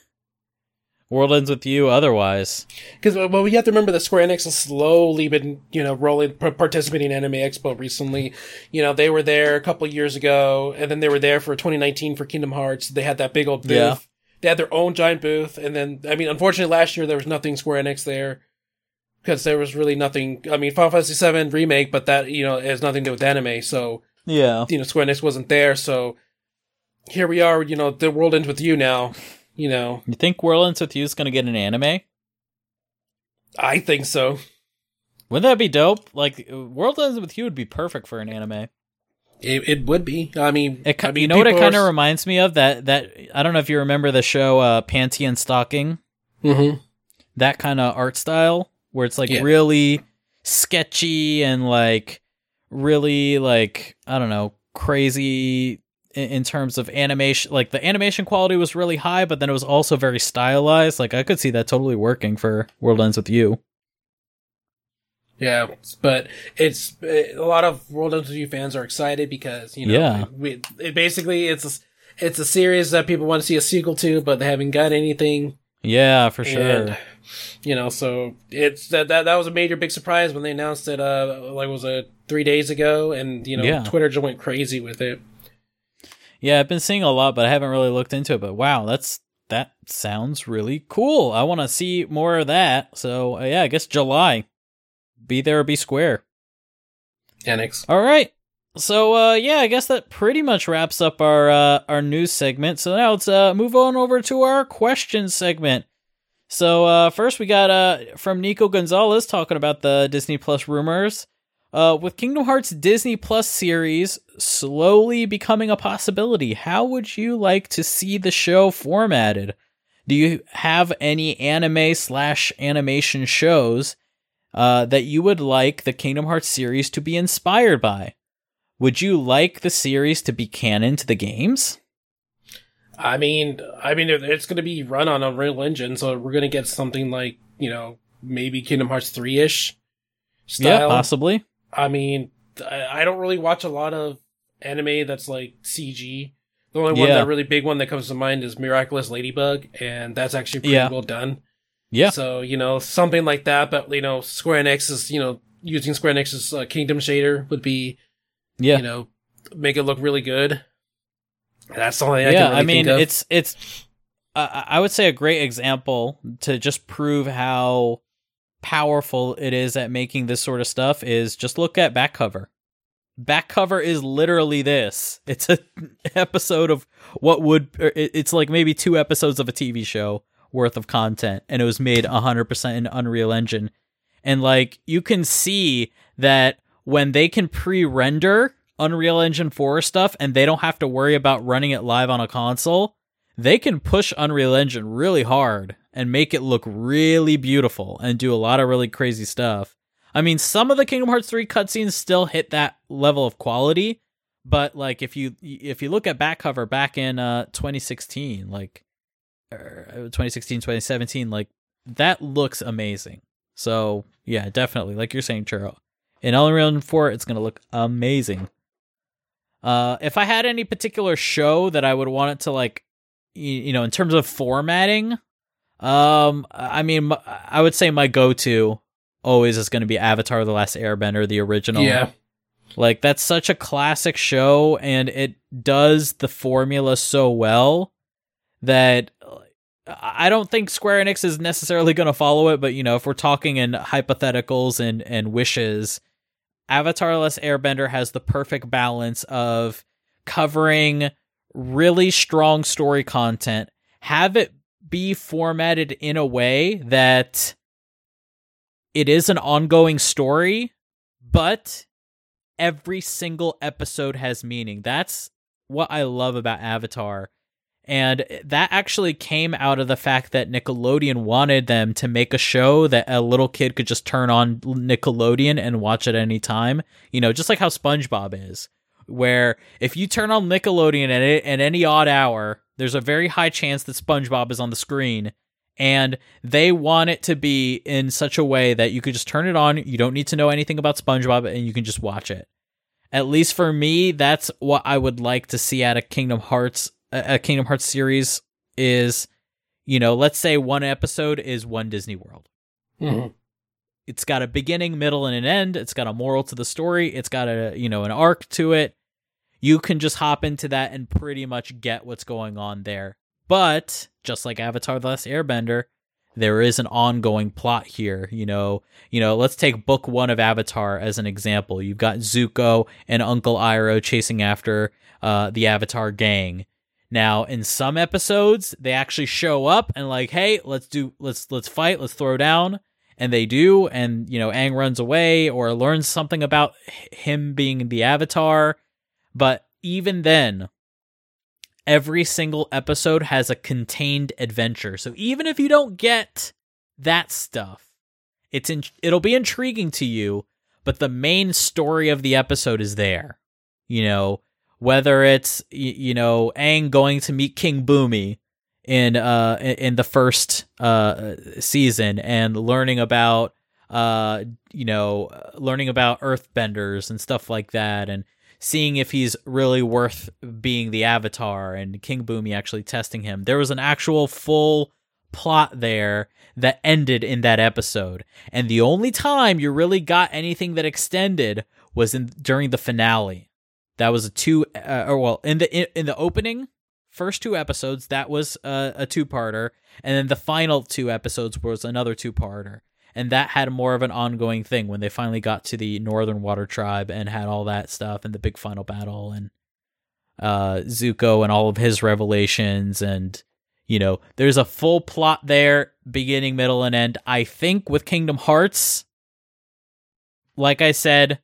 World Ends with You otherwise? Because uh, well, we have to remember that Square Enix has slowly been, you know, rolling, participating in Anime Expo recently. You know, they were there a couple years ago, and then they were there for 2019 for Kingdom Hearts. They had that big old booth. Yeah. They had their own giant booth, and then I mean, unfortunately, last year there was nothing Square Enix there because there was really nothing. I mean, Final Fantasy VII remake, but that you know has nothing to do with anime, so Yeah. you know Square Enix wasn't there. So here we are. You know, the world ends with you now. You know, You think World Ends with You is going to get an anime? I think so. Wouldn't that be dope? Like, World Ends with You would be perfect for an anime. It, it would be. I mean, It, I mean, you know what it kind of are- reminds me of? That that I don't know if you remember the show uh, Panty and Stocking. Mhm. That kind of art style where it's like Yeah. really sketchy and like really like I don't know crazy in, terms of animation. Like the animation quality was really high, but then it was also very stylized. Like I could see that totally working for World Ends with You. Yeah, but it's a lot of World Ends with You fans are excited because you know, Yeah. we, it basically it's a, it's a series that people want to see a sequel to, but they haven't got anything. Yeah, for sure. And, you know, so it's that, that that was a major big surprise when they announced it. Uh, like was it three days ago, and you know, Yeah. Twitter just went crazy with it. Yeah, I've been seeing a lot, but I haven't really looked into it. But wow, that's that sounds really cool. I want to see more of that. So uh, yeah, I guess July. be there or be square. Enix. All right. So uh yeah, I guess that pretty much wraps up our uh our news segment. So now let's uh move on over to our question segment. So uh first we got uh from Nico Gonzalez talking about the Disney Plus rumors. Uh with Kingdom Hearts Disney Plus series slowly becoming a possibility, how would you like to see the show formatted? Do you have any anime slash animation shows uh, that you would like the Kingdom Hearts series to be inspired by? Would you like the series to be canon to the games? I mean, I mean, it's going to be run on Unreal Engine, so we're going to get something like you know maybe Kingdom Hearts three ish style. Yeah, possibly. I mean, I don't really watch a lot of anime that's like CG. The only one, yeah. that really big one that comes to mind is Miraculous Ladybug, and that's actually pretty yeah. well done. Yeah. So you know something like that, but you know Square Enix is you know using Square Enix's uh, Kingdom shader would be, yeah, you know, make it look really good. That's all I yeah. Really I mean, it's it's. Uh, I would say a great example to just prove how powerful it is at making this sort of stuff is just look at back cover back cover is literally this. It's an episode of what would er, it's like maybe two episodes of a TV show worth of content and it was made 100% in Unreal Engine. And like you can see that when they can pre-render Unreal Engine 4 stuff and they don't have to worry about running it live on a console, they can push Unreal Engine really hard and make it look really beautiful and do a lot of really crazy stuff. I mean, some of the Kingdom Hearts 3 cutscenes still hit that level of quality, but like if you if you look at back cover back in uh 2016, like er, 2016 2017, like that looks amazing. So, yeah, definitely. Like you're saying, Churro. In Unreal Engine 4, it's going to look amazing. Uh if I had any particular show that I would want it to like you, know, in terms of formatting, um I mean I would say my go-to always is going to be Avatar: The Last Airbender, the original. Yeah. Like that's such a classic show, and it does the formula so well that I don't think Square Enix is necessarily going to follow it. But you know, if we're talking in hypotheticals and and wishes, Avatar: The Last Airbender has the perfect balance of covering really strong story content, have it be formatted in a way that it is an ongoing story, but every single episode has meaning. That's what I love about Avatar. And that actually came out of the fact that Nickelodeon wanted them to make a show that a little kid could just turn on Nickelodeon and watch at any time. You know, just like how SpongeBob is, where if you turn on Nickelodeon at, at any odd hour, there's a very high chance that SpongeBob is on the screen and they want it to be in such a way that you could just turn it on. You don't need to know anything about SpongeBob and you can just watch it. At least for me, that's what I would like to see out of Kingdom Hearts. A Kingdom Hearts series is, you know, let's say one episode is one Disney World. Mm-hmm. It's got a beginning, middle, and an end. It's got a moral to the story. It's got a, you know, an arc to it. You can just hop into that and pretty much get what's going on there. But just like Avatar: The Last Airbender, there is an ongoing plot here. You know, you know. Let's take book one of Avatar as an example. You've got Zuko and Uncle Iroh chasing after uh, the Avatar gang. Now, in some episodes, they actually show up and like, hey, let's do, let's let's fight, let's throw down, and they do, and you know, Aang runs away or learns something about him being the Avatar. But even then, every single episode has a contained adventure. So even if you don't get that stuff, it's in, it'll be intriguing to you, but the main story of the episode is there. You know, whether it's you know Aang going to meet King Bumi in uh in the first uh season and learning about uh you know learning about earthbenders and stuff like that and seeing if he's really worth being the avatar and King Bumi actually testing him. There was an actual full plot there that ended in that episode. And the only time you really got anything that extended was in during the finale. That was a two uh, or well, in the in, in the opening first two episodes that was a, a two-parter and then the final two episodes was another two-parter and that had more of an ongoing thing when they finally got to the Northern Water Tribe and had all that stuff and the big final battle and uh, Zuko and all of his revelations and you know there's a full plot there beginning middle and end. I think with kingdom hearts like i said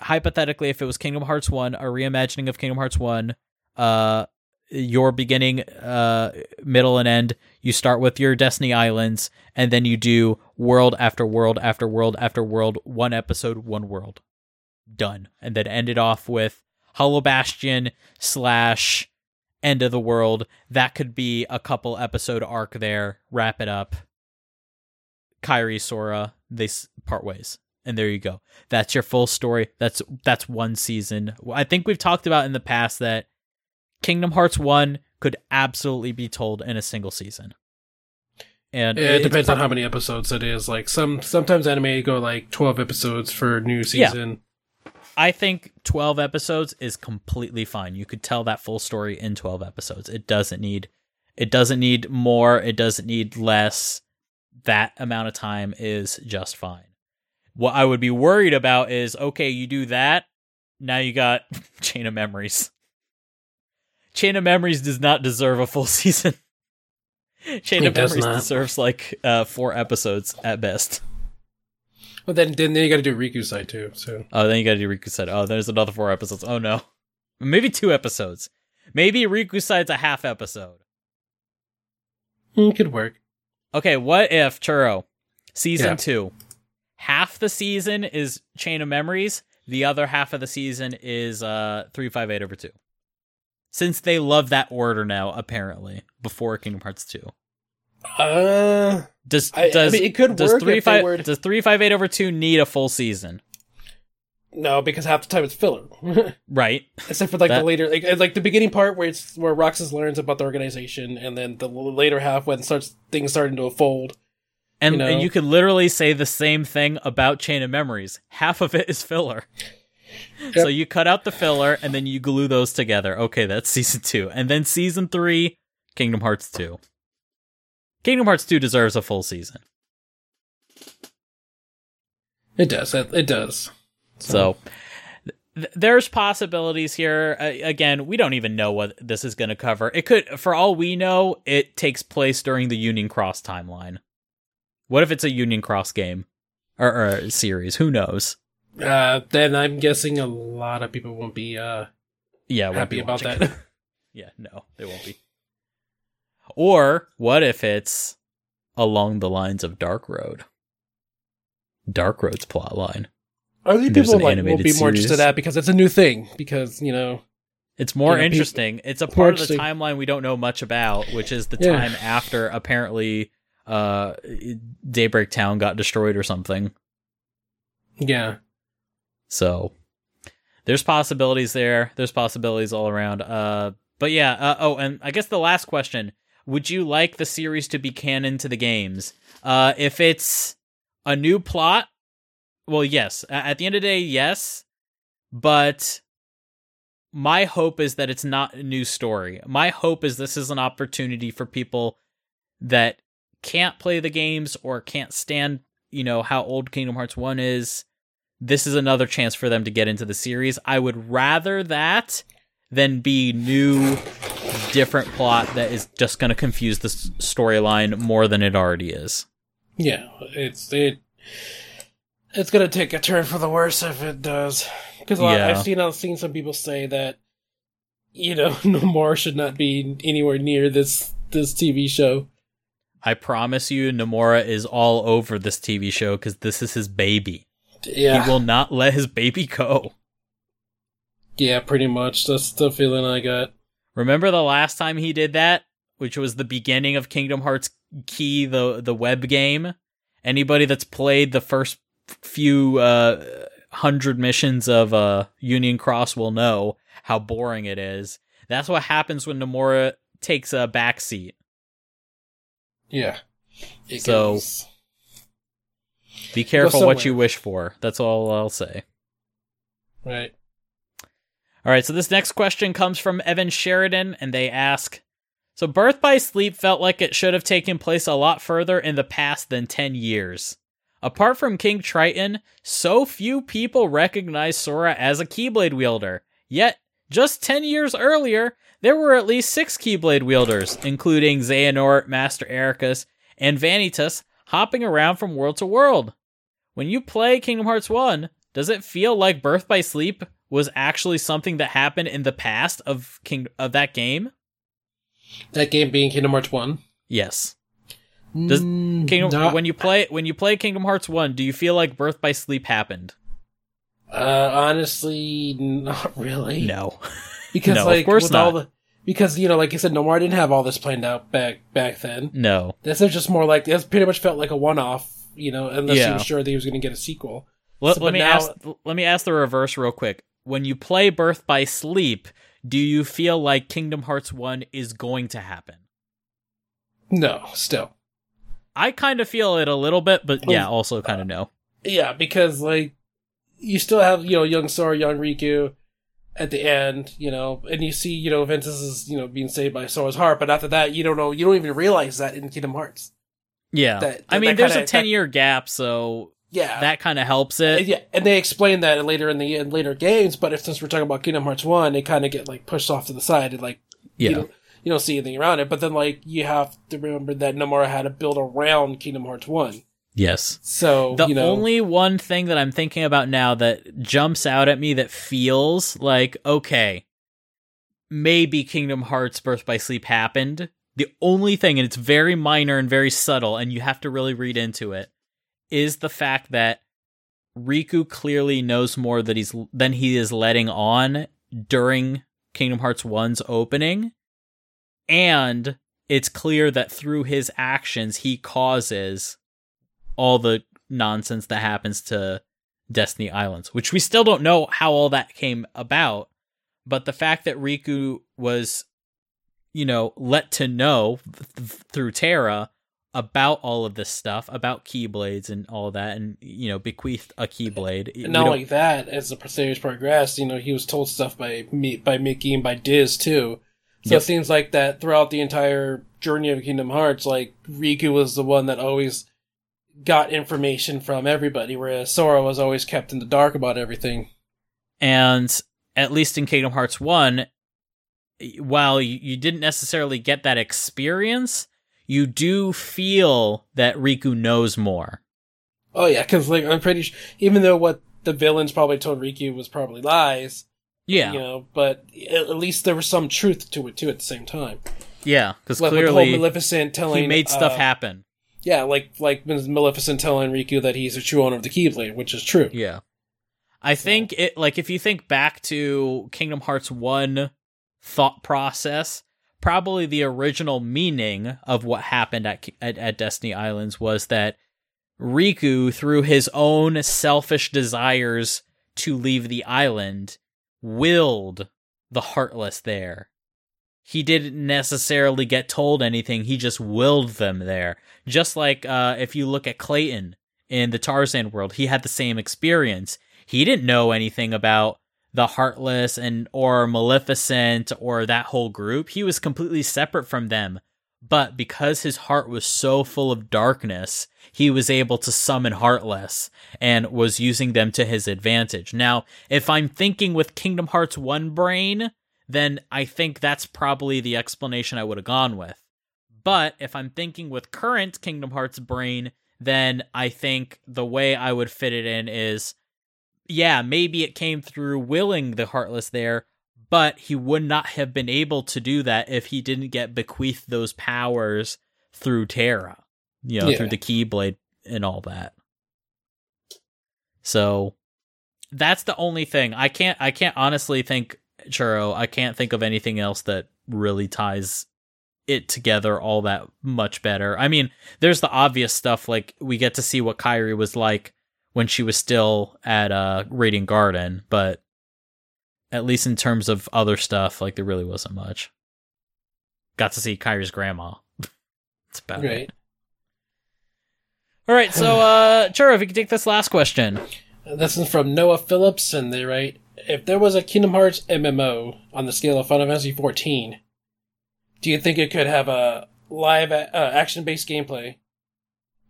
hypothetically if it was kingdom hearts 1 a reimagining of kingdom hearts 1 uh your beginning uh middle and end you start with your destiny islands and then you do world after world after world after world one episode one world done and then end it off with hollow bastion slash end of the world. That could be a couple episode arc there. Wrap it up. Kairi Sora they part ways, and there you go. That's your full story. That's that's one season. I think we've talked about in the past that Kingdom Hearts one could absolutely be told in a single season. And It it's depends on how many episodes it is. Like some sometimes anime go like twelve episodes for new Yeah. season. I think 12 episodes is completely fine. You could tell that full story in 12 episodes. It doesn't need it doesn't need more, it doesn't need less. That amount of time is just fine. What I would be worried about is okay, you do that, now you got Chain of Memories. Chain of Memories does not deserve a full season. Chain It of Memories not. deserves like uh, four episodes at best. Well, then then, then you got to do Riku side too. So Oh, then you gotta do Riku Side. Oh, there's another four episodes. Oh no. Maybe two episodes. Maybe Riku Side's a half episode. mm, could work. Okay, what if Churro, season Yeah. two, half the season is Chain of Memories, the other half of the season is uh three five eight over two. Since they love that order now, apparently, before Kingdom Hearts two. Uh, Does I- I does mean, it could does work three five were- does three five eight over two need a full season? no, because half the time it's filler. Right. Except for like That- the later, like, like the beginning part where it's where Roxas learns about the organization, and then the later half when starts things starting to fold. And You know? and you could literally say the same thing about Chain of Memories. Half of it is filler. So you cut out the filler and then you glue those together. Okay, that's season two. And then season three, Kingdom Hearts 2. Kingdom Hearts 2 deserves a full season. It does. It, it does. So th- there's possibilities here. Uh, again, we don't even know what this is going to cover. It could, for all we know, it takes place during the Union Cross timeline. What if it's a Union Cross game or, or a series? Who knows? Uh, then I'm guessing a lot of people won't be uh Yeah, won't happy be about watching. that. Yeah, no, they won't be. Or what if it's along the lines of Dark Road? Dark Road's plot line. I think There's people like will be more interested in that because it's a new thing. Because you know, It's more Yeah, peop- interesting. It's a part of the timeline we don't know much about, which is the Yeah. time after apparently uh Daybreak Town got destroyed or something. yeah, So there's possibilities there. There's possibilities all around. Uh, but yeah. Uh, oh, and I guess the last question: Would you like the series to be canon to the games? Uh, if it's a new plot, well, yes. At the end of the day, yes. But my hope is that it's not a new story. My hope is this is an opportunity for people that can't play the games or can't stand, you know, how old Kingdom Hearts 1 is this is another chance for them to get into the series. I would rather that than be new, different plot that is just going to confuse the s- storyline more than it already is. yeah. It's it. It's gonna take a turn for the worse if it does. Because Yeah. I've seen I've seen some people say that you know Nomura should not be anywhere near this this TV show. I promise you, Nomura is all over this TV show because this is his baby. Yeah, He will not let his baby go. yeah, pretty much. That's the feeling I got. Remember the last time he did that, which was the beginning of Kingdom Hearts Key, the the web game. Anybody that's played the first few uh, hundred missions of uh, Union Cross will know how boring it is. That's what happens when Nomura takes a backseat. Yeah. It So- goes- Be careful what you wish for. That's all I'll say. right. All right, so this next question comes from Evan Sheridan, and they ask So Birth by Sleep felt like it should have taken place a lot further in the past than 10 years. Apart from King Triton, so few people recognize Sora as a Keyblade wielder. Yet, just 10 years earlier, there were at least six Keyblade wielders, including Xehanort, Master Eraqus, and Vanitas, hopping around from world to world. When you play Kingdom Hearts 1, does it feel like Birth by Sleep was actually something that happened in the past of King of that game? That game being Kingdom Hearts 1? Yes. Does Mm, Kingdom not- when you play when you play Kingdom Hearts 1, do you feel like Birth by Sleep happened? uh, honestly, not really. No. Because No, of course with all not. the because you know, like I said, Nomura didn't have all this planned out back back then. No. This is just more like this. Pretty much felt like a one off. You know, unless Yeah. he was sure that he was going to get a sequel. Let, So, let me now- ask let me ask the reverse real quick. When you play Birth by Sleep, do you feel like Kingdom Hearts 1 is going to happen? No, still. I kind of feel it a little bit, but yeah, also kind of no. Yeah, because like you still have you know young Sora, young Riku at the end, you know, and you see you know Ventus is you know being saved by Sora's heart, but after that you don't know you don't even realize that in Kingdom Hearts. Yeah. That- I mean, there's kinda- a 10 year gap, so Yeah, that kind of helps it. yeah, and they explain that later in the in later games. But if since we're talking about Kingdom Hearts one, they kind of get like pushed off to the side and like Yeah. you don't, you don't see anything around it. But then like you have to remember that Nomura had to build around Kingdom Hearts one. Yes. So The you know, only one thing that I'm thinking about now that jumps out at me that feels like, okay, maybe Kingdom Hearts Birth by Sleep happened. The only thing, and it's very minor and very subtle, and you have to really read into it, is the fact that Riku clearly knows more that he's than he is letting on during Kingdom Hearts 1's opening. And it's clear that through his actions he causes all the nonsense that happens to Destiny Islands, which we still don't know how all that came about. But the fact that Riku was, you know, let to know th- through Terra about all of this stuff, about Keyblades and all that, and, you know, bequeathed a Keyblade. And not like that, as the series progressed, you know, he was told stuff by me, by Mickey and by Diz too. So Yep. it seems like that throughout the entire journey of Kingdom Hearts, like Riku was the one that always got information from everybody, whereas Sora was always kept in the dark about everything. And at least in Kingdom Hearts 1, while you, you didn't necessarily get that experience, you do feel that Riku knows more. Oh yeah, because like I'm pretty sure, even though what the villains probably told Riku was probably lies, Yeah. you know, but at least there was some truth to it too at the same time. Yeah, because Like with the whole clearly Maleficent telling he made stuff uh, happen. Yeah, like like Maleficent telling Riku that he's a true owner of the Keyblade, which is true. Yeah. I think it like if you think back to Kingdom Hearts 1 thought process, probably the original meaning of what happened at at, at Destiny Islands was that Riku through his own selfish desires to leave the island willed the heartless there. He didn't necessarily get told anything, he just willed them there. Just like uh, if you look at Clayton in the Tarzan world, he had the same experience. He didn't know anything about the Heartless and or Maleficent or that whole group. He was completely separate from them. But because his heart was so full of darkness, he was able to summon Heartless and was using them to his advantage. Now, if I'm thinking with Kingdom Hearts 1 brain, then I think that's probably the explanation I would have gone with. But if I'm thinking with current Kingdom Hearts brain, then I think the way I would fit it in is yeah, maybe it came through willing the Heartless there, but he would not have been able to do that if he didn't get bequeathed those powers through Terra, you know, Yeah. through the Keyblade and all that. So that's the only thing. I can't I can't honestly think Churro, I can't think of anything else that really ties it together all that much better. I mean, there's the obvious stuff like we get to see what Kairi was like when she was still at uh Radiant Garden, but at least in terms of other stuff, like there really wasn't much. Got to see Kairi's grandma. That's about it. Right. All right, so uh Churro, if you could take this last question. This is from Noah Phillips, and they write: If there was a Kingdom Hearts MMO on the scale of Final Fantasy XIV, Do you think it could have a live uh, action based gameplay?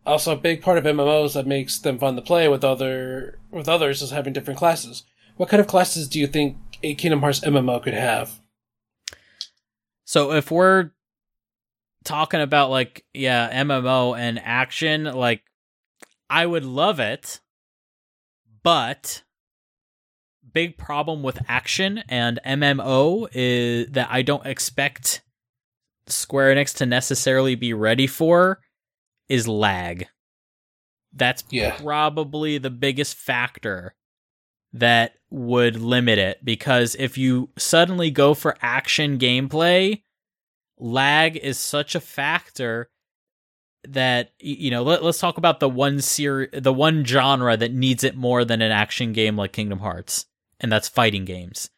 Also, a big part of MMOs that makes them fun to play with other with others is having different classes. What kind of classes do you think a Kingdom Hearts MMO could have? So if we're talking about like yeah MMO and action, like I would love it, but big problem with action and MMO is that I don't expect Square Enix to necessarily be ready for is lag. That's Yeah. probably the biggest factor that would limit it because if you suddenly go for action gameplay, lag is such a factor that you know let, let's talk about the one ser- the one genre that needs it more than an action game like Kingdom Hearts and that's fighting games.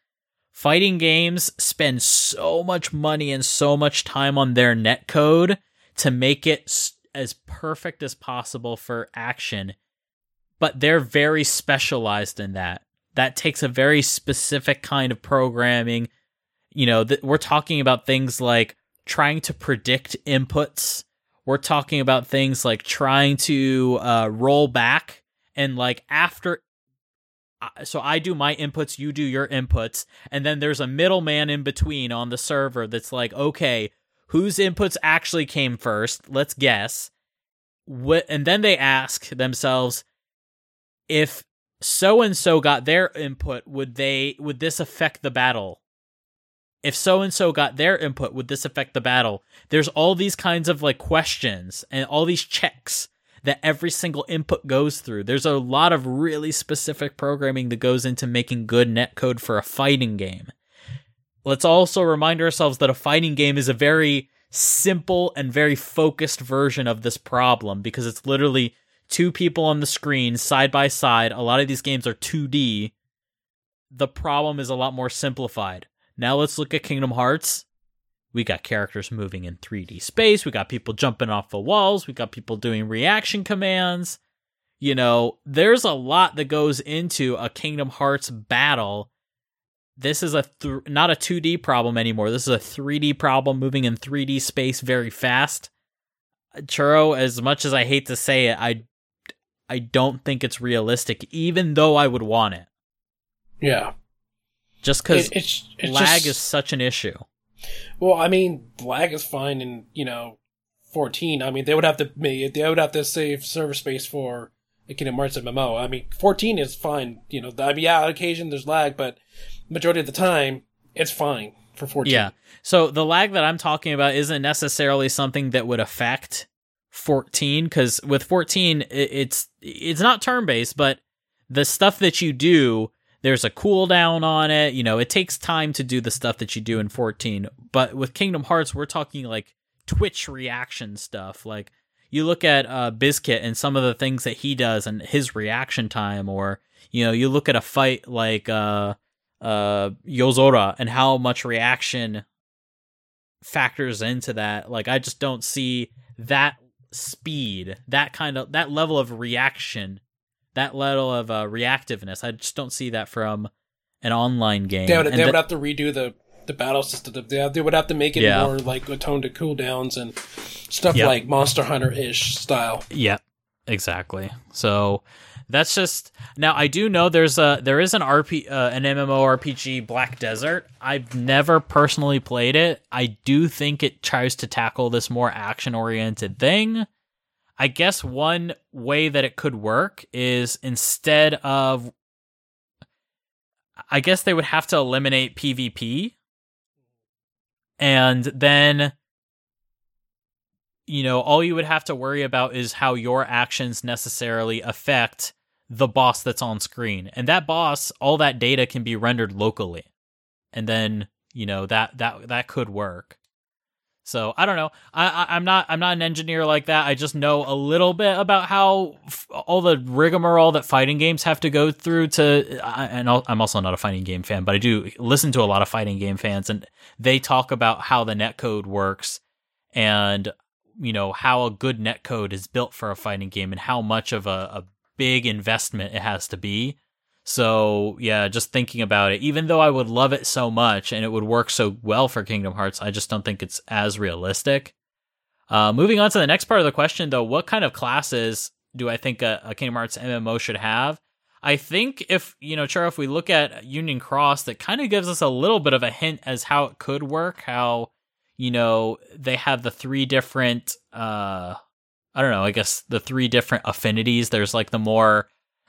Fighting games spend so much money and so much time on their netcode to make it as perfect as possible for action, but they're very specialized in that. That takes a very specific kind of programming. You know, th- we're talking about things like trying to predict inputs. We're talking about things like trying to uh, roll back and like after so I do my inputs, you do your inputs, and then there's a middleman in between on the server that's like, okay, whose inputs actually came first? Let's guess. What, and then they ask themselves if so and so got their input, would they would this affect the battle? If so and so got their input, would this affect the battle? There's all these kinds of like questions and all these checks that every single input goes through. There's a lot of really specific programming that goes into making good netcode for a fighting game. Let's also remind ourselves that a fighting game is a very simple and very focused version of this problem because it's literally two people on the screen side by side. A lot of these games are 2D. The problem is a lot more simplified. Now let's look at Kingdom Hearts. We got characters moving in 3D space. We got people jumping off the walls. We got people doing reaction commands. You know, there's a lot that goes into a Kingdom Hearts battle. This is a th- not a 2D problem anymore. This is a 3D problem moving in 3D space very fast. Churro, as much as I hate to say it, I I don't think it's realistic even though I would want it. Yeah. Just cuz It- lag just- is such an issue. Well, I mean, lag is fine in you know, fourteen. I mean, they would have to make they would have to save server space for a Kingdom Hearts MMO. I mean, fourteen is fine. You know, I mean, yeah, on occasion there's lag, but majority of the time it's fine for fourteen. Yeah. So the lag that I'm talking about isn't necessarily something that would affect 14 because with 14 it's it's not turn based, but the stuff that you do there's a cooldown on it. You know, it takes time to do the stuff that you do in 14. But with Kingdom Hearts, we're talking like Twitch reaction stuff. Like you look at uh, Bizkit and some of the things that he does and his reaction time, or you know, you look at a fight like uh, uh, Yozora and how much reaction factors into that. Like I just don't see that speed, that kind of that level of reaction, that level of uh, reactiveness. I just don't see that from an online game. They would, they would the- have to redo the the battle system. They, they would have to make it Yeah. more like attuned to cooldowns and stuff Yep. like Monster Hunter ish style. Yeah, exactly. So that's just now. I do know there's a there is an RP uh, an MMORPG Black Desert. I've never personally played it. I do think it tries to tackle this more action oriented thing. I guess one way that it could work is instead of I guess they would have to eliminate PvP and then you know, all you would have to worry about is how your actions necessarily affect the boss that's on screen. And that boss, all that data can be rendered locally. And then, you know, that that that could work. So I don't know. I, I'm not I'm not an engineer like that. I just know a little bit about how f- all the rigmarole that fighting games have to go through to. I, and I'm also not a fighting game fan, but I do listen to a lot of fighting game fans, and they talk about how the netcode works and you know how a good netcode is built for a fighting game and how much of a, a big investment it has to be. So, yeah, just thinking about it, even though I would love it so much and it would work so well for Kingdom Hearts, I just don't think it's as realistic. Uh, moving on to the next part of the question, though, what kind of classes do I think a, a Kingdom Hearts MMO should have? I think if, you know, Churro, if we look at Union Cross, that kind of gives us a little bit of a hint as how it could work, how, you know, they have the three different, uh, I don't know, I guess the three different affinities. There's like the more,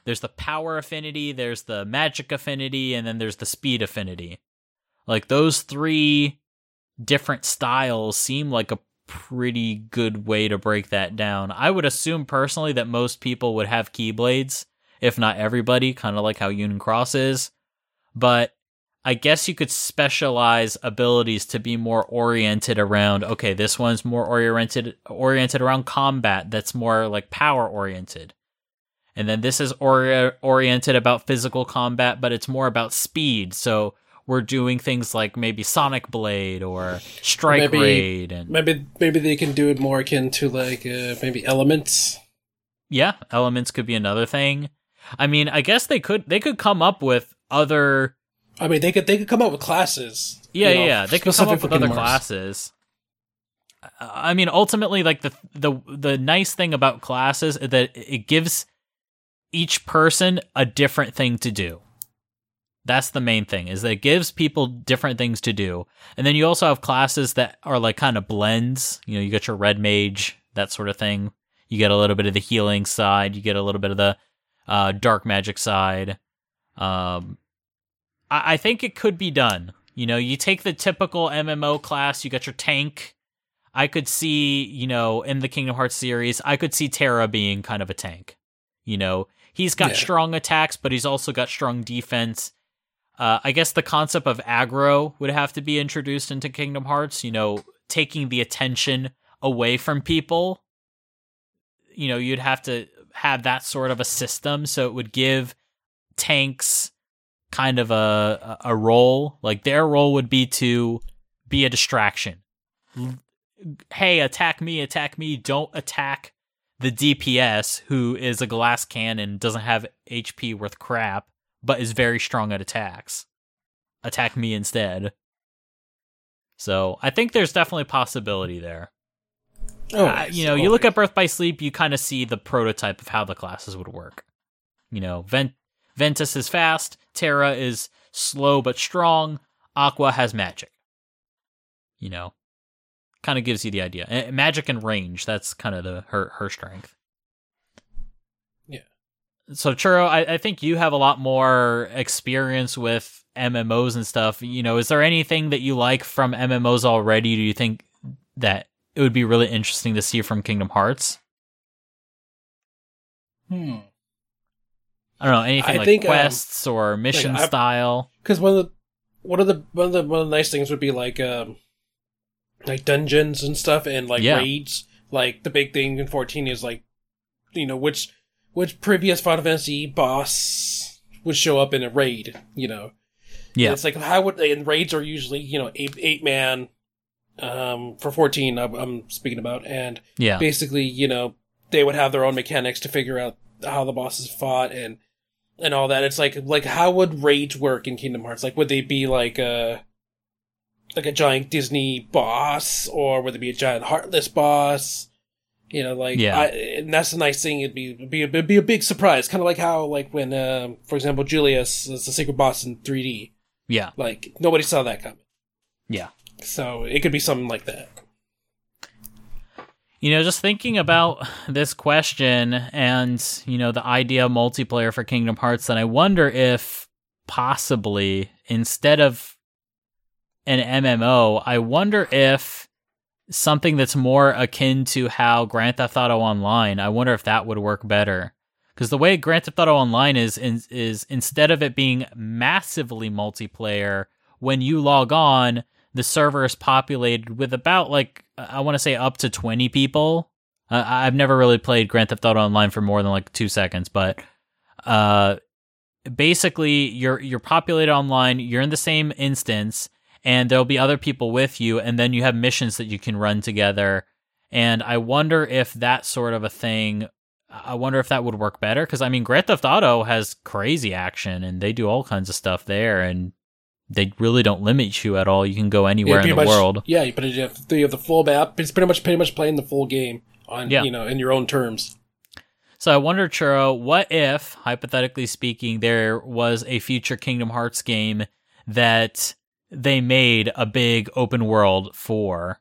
there's the power affinity, there's the magic affinity, and then there's the speed affinity. Like those three different styles seem like a pretty good way to break that down. I would assume personally that most people would have keyblades, if not everybody, kind of like how Union Cross is. But I guess you could specialize abilities to be more oriented around okay, this one's more oriented oriented around combat that's more like power oriented. And then this is ori- oriented about physical combat, but it's more about speed. So we're doing things like maybe Sonic Blade or Strike Maybe- Raid and Maybe maybe they can do it more akin to like uh, maybe elements. yeah, elements could be another thing. I mean, I guess they could they could come up with other I mean, they could they could come up with classes. yeah you know, yeah they could come up with other Hearts. classes. I mean, ultimately, like the the the nice thing about classes is that it gives each person a different thing to do. That's the main thing is that it gives people different things to do. And then you also have classes that are like kind of blends. You know, you get your red mage, that sort of thing. You get a little bit of the healing side, you get a little bit of the uh, dark magic side. Um, I-, I think it could be done. You know, you take the typical MMO class, you got your tank. I could see, you know, in the Kingdom Hearts series, I could see Terra being kind of a tank. You know, he's got Yeah. strong attacks, but he's also got strong defense. Uh, I guess the concept of aggro would have to be introduced into Kingdom Hearts. You know, taking the attention away from people. You know, you'd have to have that sort of a system, so it would give tanks kind of a a role. Like their role would be to be a distraction. Hey, attack me, attack me! Don't attack the DPS, who is a glass cannon, doesn't have HP worth crap, but is very strong at attacks. Attack me instead. So I think there's definitely possibility there. Oh, Uh, you know, you look at Birth by Sleep, you kind of see the prototype of how the classes would work. You know, Vent- Ventus is fast, Terra is slow but strong, Aqua has magic. You know, kind of gives you the idea. Magic and range, that's kind of the her her strength. Yeah. So Churro, I, I think you have a lot more experience with MMOs and stuff. You know, is there anything that you like from MMOs already? Do you think that it would be really interesting to see from Kingdom Hearts? Hmm. I don't know anything I like think, um, quests or mission I- style. Because one of the one of the one of the one of the nice things would be like um like dungeons and stuff and like Yeah. raids. Like the big thing in fourteen is like you know which which previous Final Fantasy boss would show up in a raid. You know, Yeah, it's like how would and raids are usually you know eight eight man. Um, for fourteen, I'm, I'm speaking about, and yeah, basically, you know, they would have their own mechanics to figure out how the bosses fought and and all that. It's like like how would rage work in Kingdom Hearts? Like would they be like a like a giant Disney boss or would it be a giant heartless boss? You know, like Yeah. I, and that's the nice thing. It'd be it'd be, it'd be a big surprise, kind of like how like when, um, for example, Julius is the secret boss in 3D. yeah, Like nobody saw that coming, yeah. so it could be something like that. You know, just thinking about this question and, you know, the idea of multiplayer for Kingdom Hearts, then I wonder if possibly instead of an MMO, I wonder if something that's more akin to how Grand Theft Auto Online, I wonder if that would work better. Because the way Grand Theft Auto Online is, is, is instead of it being massively multiplayer, when you log on, the server is populated with about like I want to say up to 20 people. Uh, I've never really played Grand Theft Auto Online for more than like 2 seconds, but uh basically you're you're populated online, you're in the same instance and there'll be other people with you and then you have missions that you can run together. And I wonder if that sort of a thing I wonder if that would work better because I mean, Grand Theft Auto has crazy action and they do all kinds of stuff there, and they really don't limit you at all. You can go anywhere Yeah, in the much- world. Yeah, but you have, you have the full map. It's pretty much pretty much playing the full game on Yeah. you know in your own terms. So I wonder, Churro, what if, hypothetically speaking, there was a future Kingdom Hearts game that they made a big open world for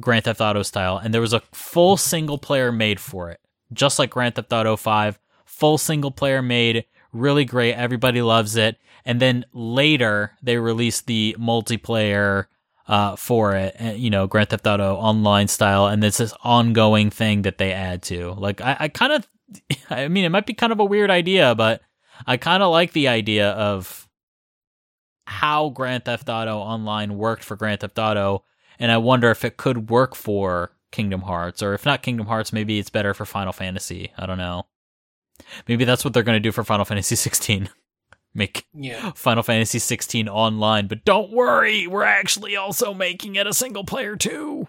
Grand Theft Auto style, and there was a full single player made for it, just like Grand Theft Auto 5, full single player made, really great, everybody loves it, and then later they released the multiplayer uh, for it, you know, Grand Theft Auto online style, and it's this ongoing thing that they add to. Like, I, I kind of, I mean, it might be kind of a weird idea, but I kind of like the idea of how Grand Theft Auto Online worked for Grand Theft Auto, and I wonder if it could work for Kingdom Hearts, or if not Kingdom Hearts, maybe it's better for Final Fantasy. I don't know. Maybe that's what they're going to do for Final Fantasy 16. Make Yeah, Final Fantasy 16 online, but don't worry, we're actually also making it a single player too.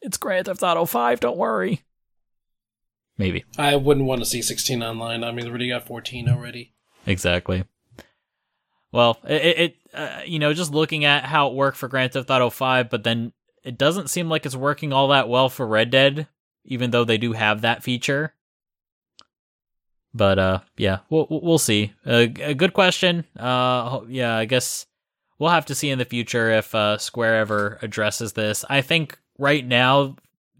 It's Grand Theft Auto 5, don't worry. Maybe. I wouldn't want to see 16 online. I mean, they already got 14 already. Exactly. Well, it, it uh, you know, just looking at how it worked for Grand Theft Auto 5, but then it doesn't seem like it's working all that well for Red Dead, even though they do have that feature. But uh, yeah, we'll we'll see. A good question. Uh, yeah, I guess we'll have to see in the future if uh, Square ever addresses this. I think right now,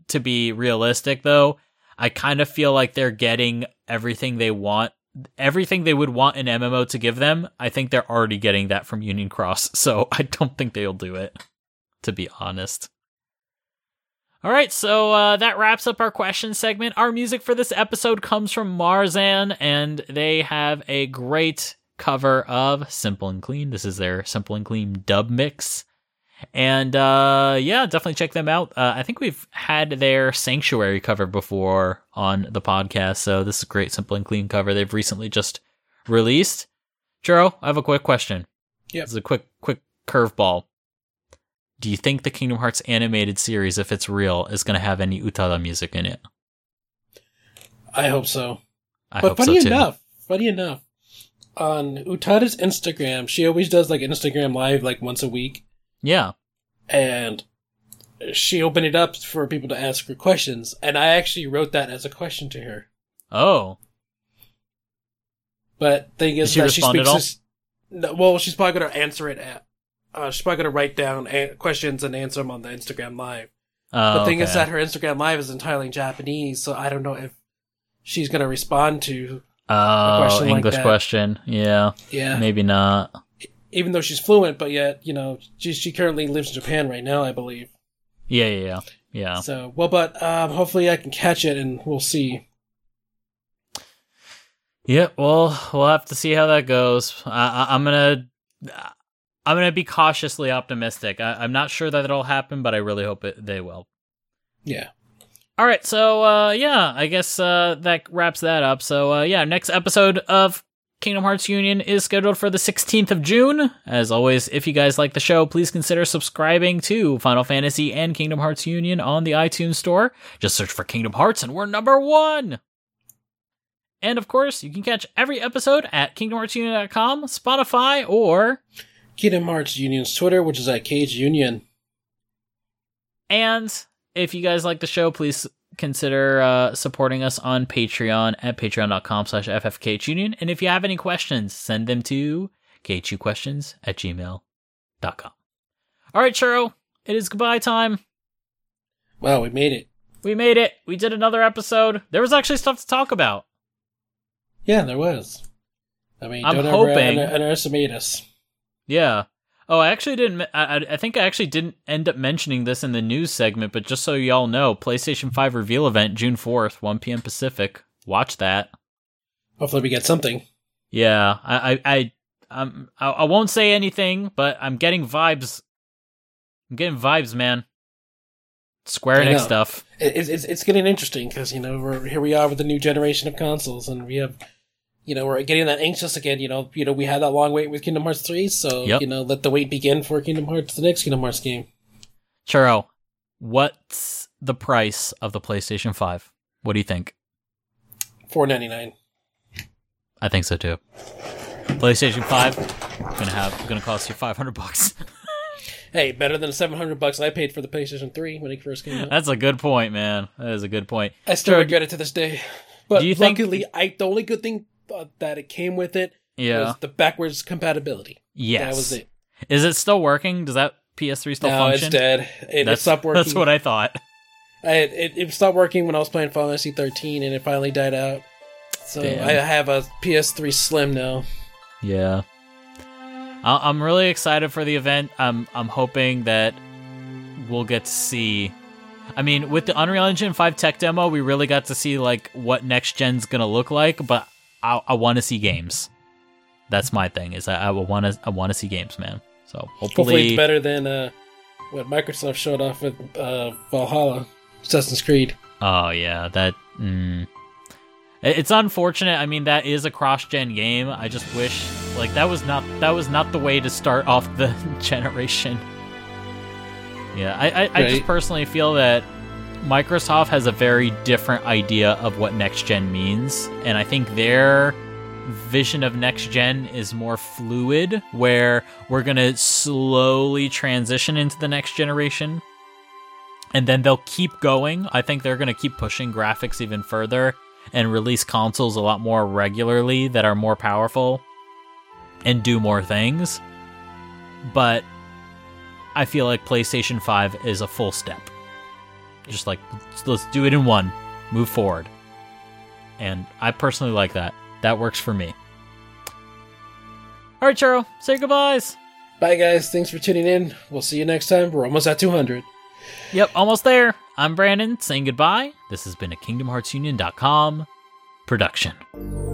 to be realistic though, I kind of feel like they're getting everything they want everything they would want an MMO to give them, I think they're already getting that from Union Cross. So I don't think they'll do it, to be honest. All right, so uh, that wraps up our question segment. Our music for this episode comes from Marzan, and they have a great cover of Simple and Clean. This is their Simple and Clean dub mix. And uh, yeah, definitely check them out. Uh, I think we've had their Sanctuary cover before on the podcast, so this is a great, simple and clean cover they've recently just released. Churro, I have a quick question. Yeah, This is a quick, quick curveball. Do you think the Kingdom Hearts animated series, if it's real, is going to have any Utada music in it? I hope so. I but hope funny so too. enough, funny enough, on Utada's Instagram, she always does like Instagram live like once a week, Yeah. and she opened it up for people to ask her questions, and I actually wrote that as a question to her. Oh. But thing is she that she speaks. This, no, well, she's probably gonna answer it. At, uh, she's probably gonna write down a- questions and answer them on the Instagram live. Oh, the thing is that her Instagram live is entirely in Japanese, so I don't know if she's gonna respond to. Oh, like English that. question. Yeah. Yeah, Maybe not. Even though she's fluent, but yet you know she she currently lives in Japan right now, I believe. Yeah, yeah, yeah. Yeah. So well, but um, hopefully I can catch it, and we'll see. Yeah, well, we'll have to see how that goes. I, I, I'm gonna, I'm gonna be cautiously optimistic. I, I'm not sure that it'll happen, but I really hope it, they will. Yeah, All right, so uh, yeah, I guess uh, that wraps that up. So uh, yeah, next episode of Kingdom Hearts Union is scheduled for the 16th of June. As always, if you guys like the show, please consider subscribing to Final Fantasy and Kingdom Hearts Union on the iTunes Store. Just search for Kingdom Hearts, and we're number one. And of course, you can catch every episode at KingdomHeartsUnion.com, Spotify, or Kingdom Hearts Union's Twitter, which is at KHUnion. And if you guys like the show, please consider uh, supporting us on Patreon at patreon.com slash ffkhunion. And if you have any questions, send them to khuquestions at gmail.com. All right, Churro, it is goodbye time. Well, we made it. We made it. We did another episode. There was actually stuff to talk about. Yeah, there was. I mean, I'm don't hoping- ever under- underestimate us. Yeah. Oh, I actually didn't. I, I- think I actually didn't end up mentioning this in the news segment, but just so y'all know, PlayStation 5 reveal event June 4th, 1 p.m. Pacific. Watch that. Hopefully, we get something. Yeah, I, I, I, um, I, I won't say anything, but I'm getting vibes. I'm getting vibes, man. Square Enix stuff. It, it's it's it's getting interesting because you know we're here we are with the new generation of consoles, and we have, you know, we're getting that anxious again. You know, you know, we had that long wait with Kingdom Hearts three, so Yep. you know, let the wait begin for Kingdom Hearts, the next Kingdom Hearts game. Churro, what's the price of the PlayStation 5? What do you think? four ninety nine. I think so too. PlayStation Five gonna have gonna cost you five hundred bucks. Hey, better than seven hundred bucks I paid for the PlayStation Three when it first came out. That's a good point, man. That is a good point. I still Sure. regret it to this day. But Do you think- I the only good thing uh, that it came with it Yeah. was the backwards compatibility. yes. That was it. Is it still working? Does that PS3 still function? no, function? it's dead. It, it stopped working. that's what I thought. I, it, it stopped working when I was playing Final Fantasy 13, and it finally died out. So Damn. I have a PS3 Slim now. Yeah. I- I'm really excited for the event. I'm I'm hoping that we'll get to see. I mean, with the Unreal Engine 5 tech demo, we really got to see like what next gen's gonna look like. But I, I want to see games. That's my thing. Is I, I want to I want to see games, man. So Hopefully, hopefully, it's better than uh, what Microsoft showed off with uh, Valhalla, Assassin's Creed. Oh yeah, that. Mm, it's unfortunate. I mean, that is a cross-gen game. I just wish like that was not that was not the way to start off the generation. Yeah, I I, I just personally feel that Microsoft has a very different idea of what next gen means, and I think their vision of next gen is more fluid, where we're gonna slowly transition into the next generation and then they'll keep going. I think they're going to keep pushing graphics even further and release consoles a lot more regularly that are more powerful and do more things. But I feel like PlayStation 5 is a full step. Just like let's, let's do it in one, move forward. And I personally like that. That works for me. All right, Churro, say goodbyes. Bye, guys. Thanks for tuning in. We'll see you next time. We're almost at 200. Yep, almost there. I'm Brandon saying goodbye. This has been a KingdomHeartsUnion.com production.